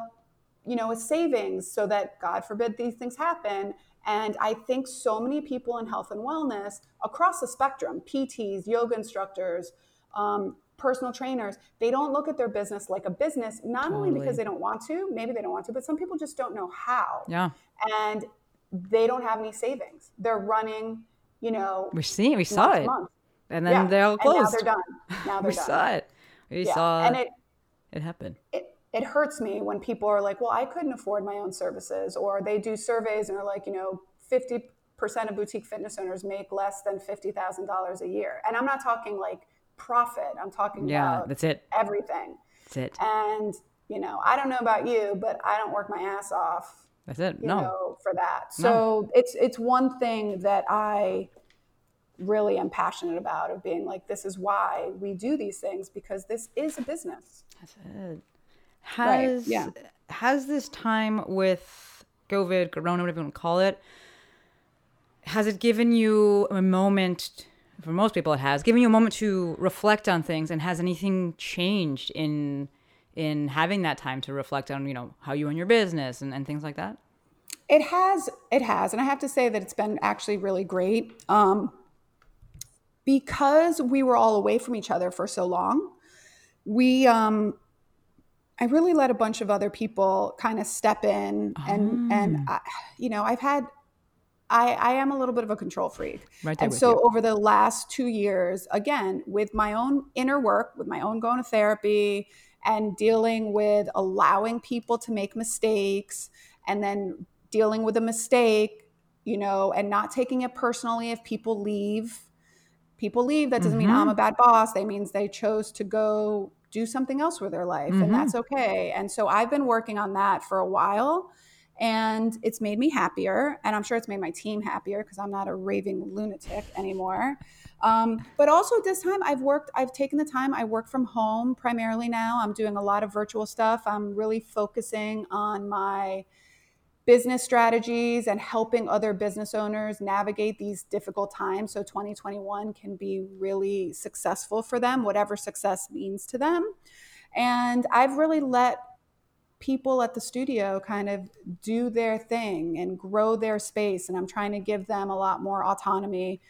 [SPEAKER 1] you know, a savings so that God forbid these things happen. And I think so many people in health and wellness across the spectrum, PTs, yoga instructors, um, personal trainers, they don't look at their business like a business, not only because they don't want to, maybe they don't want to, but some people just don't know how.
[SPEAKER 2] yeah
[SPEAKER 1] And they don't have any savings. They're running, you know,
[SPEAKER 2] we see we saw it
[SPEAKER 1] month.
[SPEAKER 2] and then
[SPEAKER 1] Yeah.
[SPEAKER 2] they're all
[SPEAKER 1] And now
[SPEAKER 2] closed
[SPEAKER 1] they're done. Now they're
[SPEAKER 2] we
[SPEAKER 1] done.
[SPEAKER 2] saw it we
[SPEAKER 1] Yeah.
[SPEAKER 2] saw
[SPEAKER 1] and
[SPEAKER 2] it,
[SPEAKER 1] it,
[SPEAKER 2] happen
[SPEAKER 1] it, it hurts me when people are like, well, I couldn't afford my own services, or they do surveys and are like, you know, 50% of boutique fitness owners make less than $50,000 a year. And I'm not talking like profit, I'm talking
[SPEAKER 2] yeah
[SPEAKER 1] about
[SPEAKER 2] that's it
[SPEAKER 1] everything.
[SPEAKER 2] that's it
[SPEAKER 1] And, you know, I don't know about you, but I don't work my ass off,
[SPEAKER 2] that's it
[SPEAKER 1] you
[SPEAKER 2] no
[SPEAKER 1] know, for that. So it's, it's one thing that I really am passionate about of being like, this is why we do these things because this is a business.
[SPEAKER 2] That's it. Has
[SPEAKER 1] yeah.
[SPEAKER 2] has this time with COVID, Corona, whatever you want to call it, has it given you a moment? For most people, it has given you a moment to reflect on things. And has anything changed in in having that time to reflect on, you know, how you run your business and, and things like that?
[SPEAKER 1] It has, it has, and I have to say that it's been actually really great. Um, because we were all away from each other for so long, we um I really let a bunch of other people kind of step in and and
[SPEAKER 2] Ah.
[SPEAKER 1] I, you know, I've had I, I am a little bit of a control freak.
[SPEAKER 2] Right
[SPEAKER 1] And so
[SPEAKER 2] you.
[SPEAKER 1] over the last two years, again, with my own inner work, with my own going to therapy and dealing with allowing people to make mistakes and then dealing with a mistake, you know, and not taking it personally if people leave. People leave. That doesn't mean I'm
[SPEAKER 2] Mhm.
[SPEAKER 1] a bad boss. That means they chose to go do something else with their life,
[SPEAKER 2] Mhm.
[SPEAKER 1] and that's okay. And so I've been working on that for a while and it's made me happier and i'm sure it's made my team happier because i'm not a raving lunatic anymore. Um, but also at this time i've worked i've taken the time i work from home primarily now. I'm doing a lot of virtual stuff. I'm really focusing on my business strategies and helping other business owners navigate these difficult times so 2021 can be really successful for them whatever success means to them. And i've really let people at the studio kind of do their thing and grow their space and i'm trying to give them a lot more autonomy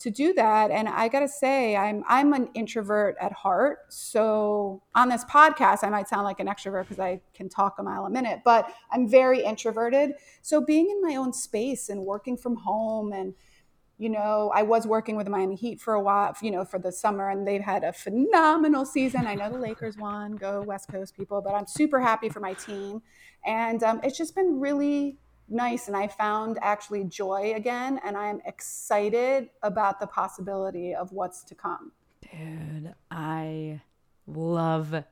[SPEAKER 1] to do that. And i got to say i'm i'm an introvert at heart. So on this podcast i might sound like an extrovert because i can talk a mile a minute but i'm very introverted. So being in my own space and working from home and you know, I was working with the Miami Heat for a while, you know, for the summer, and they've had a phenomenal season. I know the Lakers won, go West Coast people, but I'm super happy for my team. And um, it's just been really nice. And I found actually joy again, and I'm excited about the possibility of what's to come.
[SPEAKER 2] Dude, I love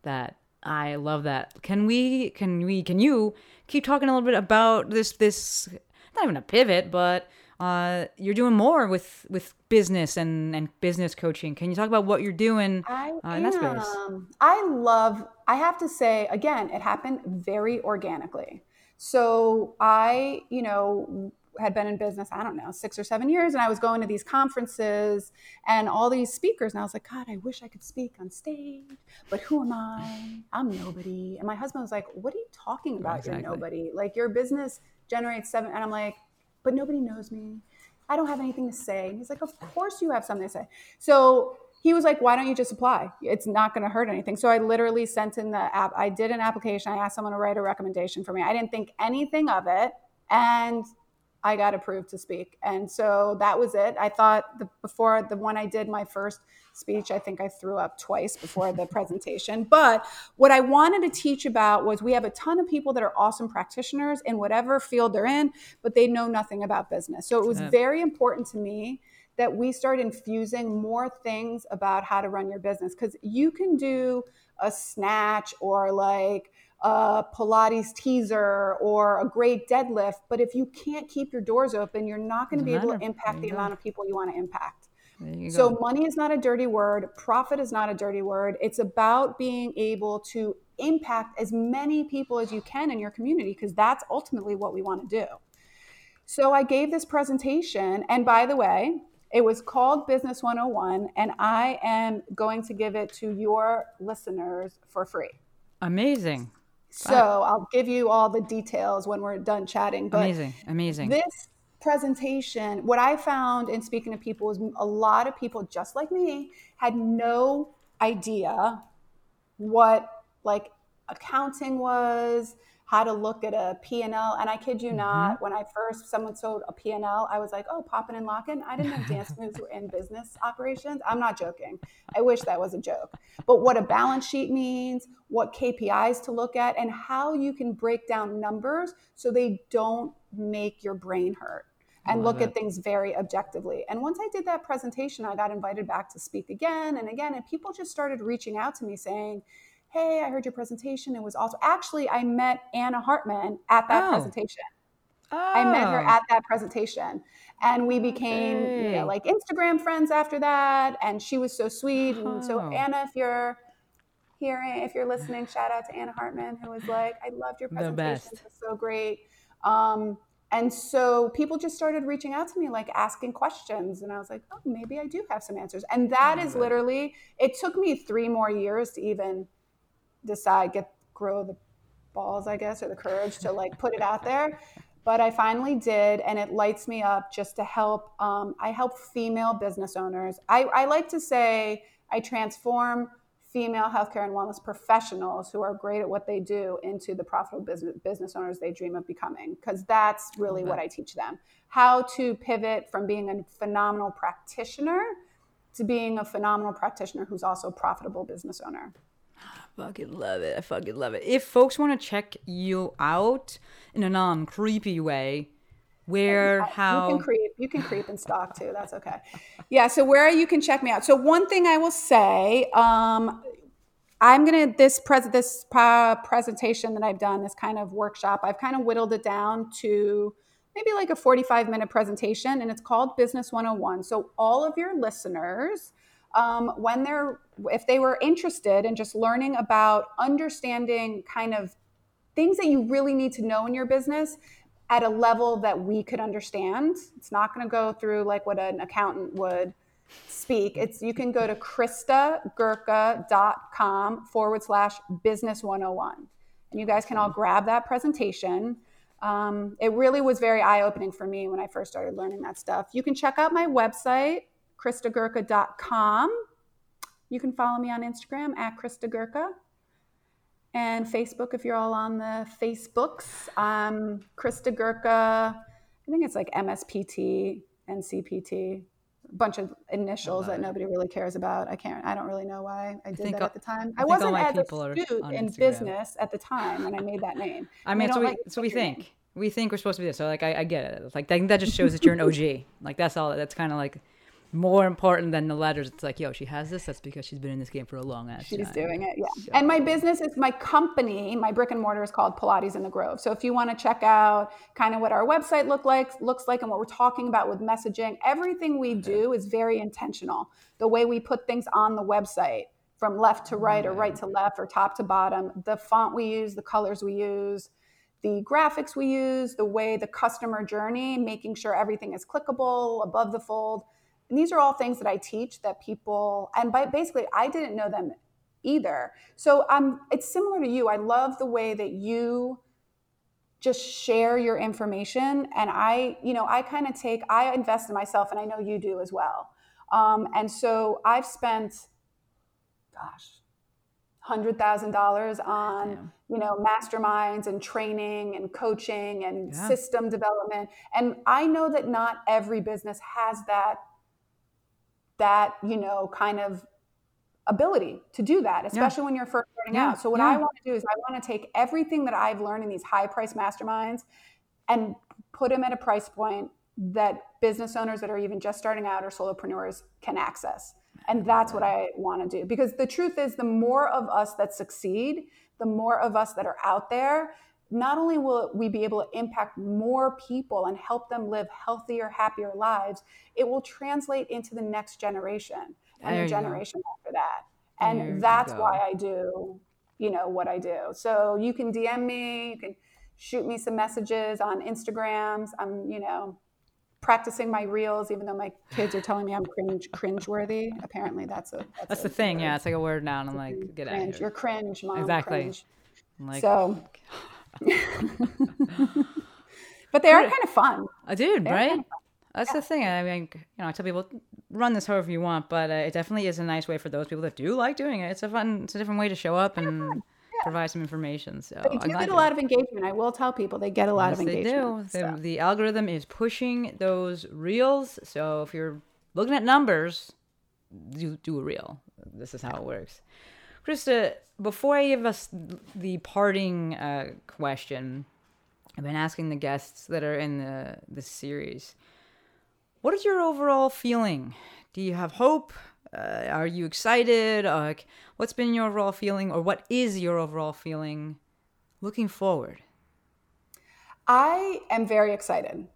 [SPEAKER 2] that. I love that. Can we can we can you keep talking a little bit about this this not even a pivot, but uh you're doing more with with business and and business coaching. Can you talk about what you're doing
[SPEAKER 1] I
[SPEAKER 2] uh, in that space?
[SPEAKER 1] I love, I have to say, again, it happened very organically. So I, you know, had been in business, I don't know, six or seven years, and I was going to these conferences and all these speakers, and I was like, God, I wish I could speak on stage, but who am I? I'm nobody. And my husband was like, What are you talking about?
[SPEAKER 2] Exactly.
[SPEAKER 1] You're nobody. Like your business generates seven, and I'm like, But nobody knows me. I don't have anything to say. And he's like, Of course you have something to say. So he was like, Why don't you just apply? It's not going to hurt anything. So I literally sent in the app. I did an application. I asked someone to write a recommendation for me. I didn't think anything of it. And I got approved to speak. And so that was it. I thought the, before the one I did my first speech, I think I threw up twice before the presentation. But what I wanted to teach about was we have a ton of people that are awesome practitioners in whatever field they're in, but they know nothing about business. So it was very important to me that we start infusing more things about how to run your business because you can do a snatch or like a Pilates teaser or a great deadlift, but if you can't keep your doors open, you're not going to be able to impact the
[SPEAKER 2] go.
[SPEAKER 1] amount of people you want to impact. So
[SPEAKER 2] go.
[SPEAKER 1] money is not a dirty word. Profit is not a dirty word. It's about being able to impact as many people as you can in your community because that's ultimately what we want to do. So I gave this presentation, and by the way, it was called Business 101, and I am going to give it to your listeners for free.
[SPEAKER 2] Amazing.
[SPEAKER 1] So I'll give you all the details when we're done chatting. But
[SPEAKER 2] Amazing. Amazing.
[SPEAKER 1] this presentation, what I found in speaking to people was a lot of people, just like me, had no idea what like accounting was, how to look at a P&L. And I kid you not, when I first, someone sold a P&L, I was like, oh, popping and locking. I didn't know dance moves were in business operations. I'm not joking. I wish that was a joke. But what a balance sheet means, what KPIs to look at, and how you can break down numbers so they don't make your brain hurt and look
[SPEAKER 2] it.
[SPEAKER 1] at things very objectively. And once I did that presentation, I got invited back to speak again and again. And people just started reaching out to me saying, Hey, I heard your presentation. It was also actually, I met Anna Hartman at that
[SPEAKER 2] Oh.
[SPEAKER 1] presentation. I met her
[SPEAKER 2] Oh.
[SPEAKER 1] at that presentation. And we became, you know, like Instagram friends after that. And she was so sweet. And so,
[SPEAKER 2] Oh.
[SPEAKER 1] Anna, if you're hearing, if you're listening, shout out to Anna Hartman, who was like, I loved your
[SPEAKER 2] The
[SPEAKER 1] presentation.
[SPEAKER 2] best.
[SPEAKER 1] It was so great. Um, and so people just started reaching out to me, like asking questions. And I was like, oh, maybe I do have some answers. And that is literally, it took me three more years to even decide, get, grow the balls, I guess, or the courage to like put it out there. but I finally did, and it lights me up just to help. Um, I help female business owners. I, I like to say I transform female healthcare and wellness professionals who are great at what they do into the profitable business, business owners they dream of becoming because that's really what I teach them how to pivot from being a phenomenal practitioner to being a phenomenal practitioner who's also a profitable business owner.
[SPEAKER 2] Fucking love it. I fucking love it. If folks want to check you out in a non creepy way, where, how?
[SPEAKER 1] you can creep you can creep and stalk too that's okay yeah so where you can check me out so one thing i will say um i'm gonna this pres this uh, presentation that i've done this kind of workshop i've kind of whittled it down to maybe like a 45 minute presentation and it's called business 101 so all of your listeners um, when they're if they were interested in just learning about understanding kind of things that you really need to know in your business at a level that we could understand. It's not going to go through like what an accountant would speak. It's you can go to kristagurka.com forward slash business 101. And you guys can all grab that presentation. Um, it really was very eye opening for me when I first started learning that stuff. You can check out my website, kristagurka.com. You can follow me on Instagram at kristagurka and Facebook if you're all on the Facebooks. Um, Krista Gurka, I think it's like MSPT and CPT, a bunch of initials that nobody really cares about. I can't, I don't really know why I did
[SPEAKER 2] think
[SPEAKER 1] that at the time.
[SPEAKER 2] I
[SPEAKER 1] I, wasn't
[SPEAKER 2] my
[SPEAKER 1] as astute in business at the time when I made that name.
[SPEAKER 2] I mean, so we,
[SPEAKER 1] like
[SPEAKER 2] so we
[SPEAKER 1] your name.
[SPEAKER 2] think. We think we're supposed to be this. So, like, I, I get it. It's like, I think that just shows that you're an OG. Like, that's all. That's kind of like more important than the letters. It's like, yo, she has this. That's because she's been in this game for a long ass time.
[SPEAKER 1] She's doing it, yeah. And my business is my company. My brick and mortar is called Pilates in the Grove. So if you want to check out kind of what our website look like, looks like, and what we're talking about with messaging, everything we do is very intentional. The way we put things on the website, from left to right or right to left or top to bottom, the font we use, the colors we use, the graphics we use, the way the customer journey, making sure everything is clickable above the fold. And these are all things that I teach that people, and by basically, I didn't know them either. So um, it's similar to you. I love the way that you just share your information. And I, you know, I kind of take, I invest in myself, and I know you do as well. Um, and so I've spent, gosh, hundred thousand dollars on you know masterminds and training and coaching and
[SPEAKER 2] Yeah.
[SPEAKER 1] system development and i know that not every business has that that you know kind of ability to do that especially when you're first starting
[SPEAKER 2] Yeah.
[SPEAKER 1] out. So what i want to do is i want to take everything that i've learned in these high price masterminds and put them at a price point that business owners that are even just starting out or solopreneurs can access. And that's what i want to do. Because the truth is the more of us that succeed the more of us that are out there not only will we be able to impact more people and help them live healthier happier lives it will translate into the next generation and
[SPEAKER 2] There
[SPEAKER 1] the
[SPEAKER 2] you go.
[SPEAKER 1] generation after that and
[SPEAKER 2] you
[SPEAKER 1] that's why i do you know what i do so you can dm me you can shoot me some messages on instagrams i'm you know practicing my reels even though my kids are telling me i'm cringe cringeworthy apparently that's a that's,
[SPEAKER 2] That's
[SPEAKER 1] a
[SPEAKER 2] the thing.
[SPEAKER 1] word.
[SPEAKER 2] Yeah, it's like a word now, and I'm like, get out of
[SPEAKER 1] cringe.
[SPEAKER 2] here.
[SPEAKER 1] You're cringe, mom.
[SPEAKER 2] Exactly.
[SPEAKER 1] Cringe.
[SPEAKER 2] I'm like,
[SPEAKER 1] So, oh but they are kind of fun.
[SPEAKER 2] I did,
[SPEAKER 1] They're
[SPEAKER 2] right? That's the thing. I mean, you know, I tell people run this however you want, but uh, it definitely is a nice way for those people that do like doing it. It's a fun, it's a different way to show up and provide some information. So
[SPEAKER 1] They do get a lot of engagement. I will tell people they get a lot
[SPEAKER 2] Yes,
[SPEAKER 1] of
[SPEAKER 2] they
[SPEAKER 1] engagement.
[SPEAKER 2] do. The,
[SPEAKER 1] so.
[SPEAKER 2] the algorithm is pushing those reels. So if you're looking at numbers, you do a reel. This is how it works. Krista, before I give us the parting uh, question, I've been asking the guests that are in the the series, what is your overall feeling? Do you have hope? Uh, are you excited? Uh, like, what's been your overall feeling, or what is your overall feeling looking forward?
[SPEAKER 1] I am very excited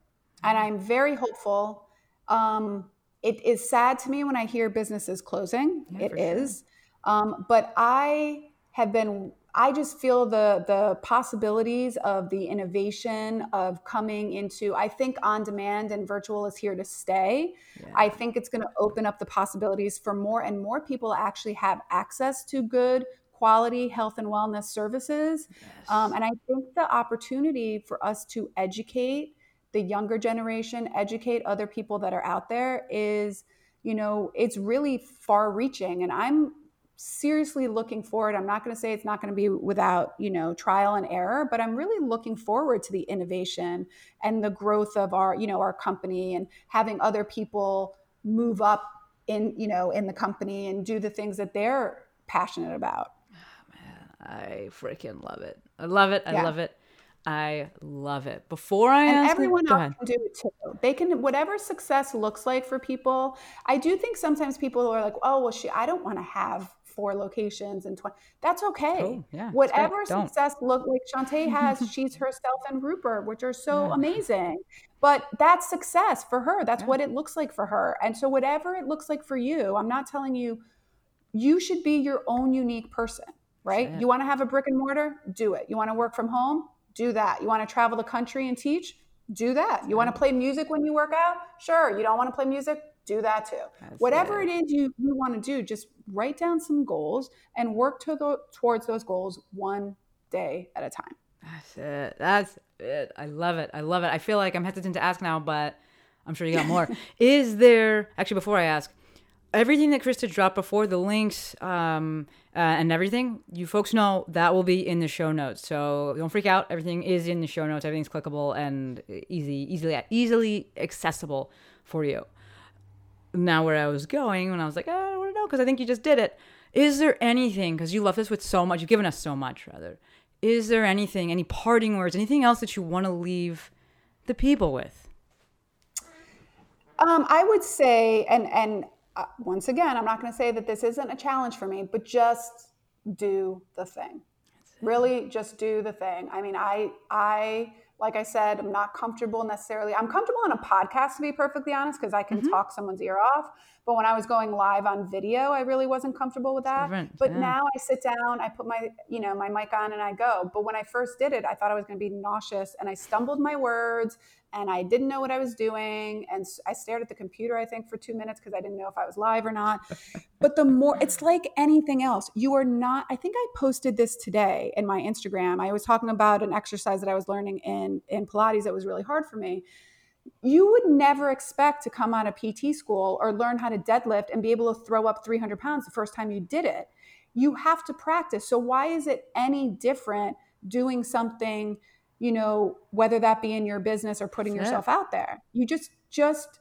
[SPEAKER 1] and I'm very hopeful. Um, it is sad to me when I hear businesses closing. It is, Um, but I have been. I just feel the the possibilities of the innovation of coming into. I think on demand and virtual is here to stay. I think it's going to open up the possibilities for more and more people to actually have access to good quality health and wellness services. Um, and I think the opportunity for us to educate the younger generation, educate other people that are out there is, you know, it's really far reaching. And I'm seriously looking forward. I'm not going to say it's not going to be without, you know, trial and error, but I'm really looking forward to the innovation and the growth of our, you know, our company and having other people move up in, you know, in the company and do the things that they're passionate about.
[SPEAKER 2] Oh, man, I freaking love it. I love it. I
[SPEAKER 1] Yeah.
[SPEAKER 2] love it. I love it. Before I
[SPEAKER 1] and
[SPEAKER 2] ask,
[SPEAKER 1] everyone else can do it too. They can whatever success looks like for people. I do think sometimes people are like, "Oh, well, she, I don't want to have four locations and 20. That's okay.
[SPEAKER 2] Cool. Yeah,
[SPEAKER 1] Whatever success look like Shante has, she's herself and Rupert, which are so
[SPEAKER 2] Yeah.
[SPEAKER 1] amazing. But that's success for her. That's what it looks like for her. And so whatever it looks like for you, I'm not telling you you should be your own unique person, right? You want to have a brick and mortar? Do it. You want to work from home? Do that. You want to travel the country and teach? Do that. You want to play music when you work out? Sure. You don't want to play music? Do that too.
[SPEAKER 2] That's
[SPEAKER 1] Whatever
[SPEAKER 2] it.
[SPEAKER 1] it is you, you want to do, just write down some goals and work to the, towards those goals one day at a time.
[SPEAKER 2] That's it. That's it. I love it. I love it. I feel like I'm hesitant to ask now, but I'm sure you got more. Is there actually before I ask, everything that Krista dropped before the links um, uh, and everything, you folks know that will be in the show notes. So don't freak out. Everything is in the show notes. Everything's clickable and easy, easily, easily accessible for you. Now, where I was going when I was like, "Ah, I don't know because I think you just did it. Is there anything because you love this with so much? You've given us so much, rather. Is there anything, any parting words, anything else that you want to leave the people with?
[SPEAKER 1] Um, I would say, and and uh, once again, I'm not going to say that this isn't a challenge for me, but just do the thing. Really, just do the thing. I mean, I I like I said, I'm not comfortable necessarily. I'm comfortable on a podcast to be perfectly honest, because I can mm-hmm. talk someone's ear off. But when I was going live on video, I really wasn't comfortable with that. But
[SPEAKER 2] yeah.
[SPEAKER 1] now I sit down, I put my you know my mic on, and I go. But when I first did it, I thought I was going to be nauseous, and I stumbled my words and I didn't know what I was doing. And I stared at the computer, I think, for two minutes because I didn't know if I was live or not. But the more, it's like anything else. You are not, I think I posted this today in my Instagram. I was talking about an exercise that I was learning in, in Pilates that was really hard for me. You would never expect to come out of PT school or learn how to deadlift and be able to throw up 300 pounds the first time you did it. You have to practice. So, why is it any different doing something? you know whether that be in your business or putting yourself out there you just just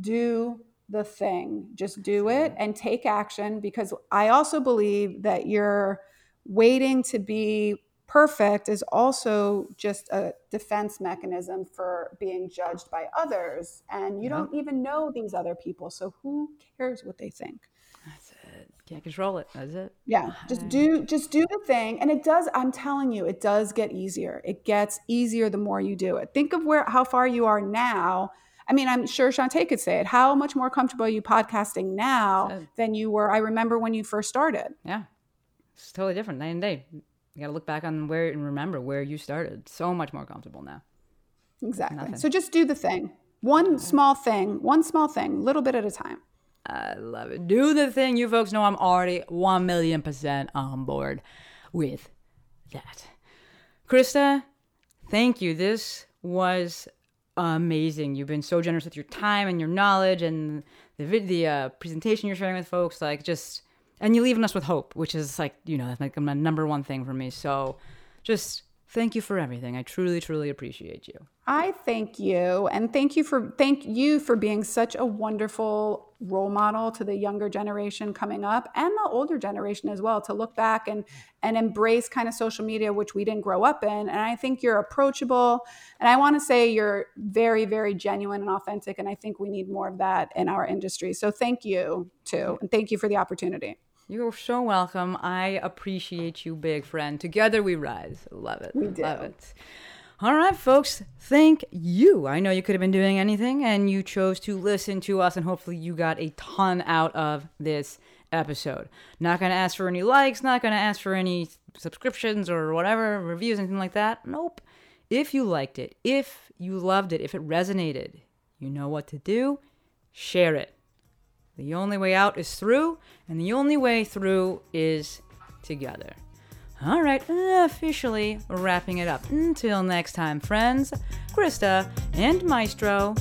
[SPEAKER 1] do the thing just do it and take action because i also believe that you're waiting to be perfect is also just a defense mechanism for being judged by others and you
[SPEAKER 2] Yeah.
[SPEAKER 1] don't even know these other people so who cares what they think
[SPEAKER 2] That's it. Can't control it. That's it.
[SPEAKER 1] yeah just do just do the thing and it does i'm telling you it does get easier it gets easier the more you do it think of where how far you are now i mean i'm sure Shante could say it how much more comfortable are you podcasting now than you were i remember when you first started
[SPEAKER 2] Yeah. It's totally different night and day. You got to look back on where and remember where you started. So much more comfortable now.
[SPEAKER 1] exactly
[SPEAKER 2] Nothing.
[SPEAKER 1] so just do the thing one small thing one small thing little bit at a time
[SPEAKER 2] I love it. Do the thing. You folks know I'm already 1 million percent on board with that. Krista, thank you. This was amazing. You've been so generous with your time and your knowledge and the the uh, presentation you're sharing with folks. Like just, and you're leaving us with hope, which is like you know that's like my number one thing for me. So, just thank you for everything. I truly, truly appreciate you.
[SPEAKER 1] I thank you and thank you for thank you for being such a wonderful role model to the younger generation coming up and the older generation as well to look back and and embrace kind of social media which we didn't grow up in and I think you're approachable and I want to say you're very very genuine and authentic and I think we need more of that in our industry. So thank you too and thank you for the opportunity.
[SPEAKER 2] You're so welcome. I appreciate you, big friend. Together we rise. Love it.
[SPEAKER 1] We do.
[SPEAKER 2] Love it. All right, folks. Thank you. I know you could have been doing anything, and you chose to listen to us, and hopefully you got a ton out of this episode. Not going to ask for any likes, not going to ask for any subscriptions or whatever, reviews, anything like that. Nope. If you liked it, if you loved it, if it resonated, you know what to do. Share it. The only way out is through, and the only way through is together. All right, officially wrapping it up. Until next time, friends, Krista and Maestro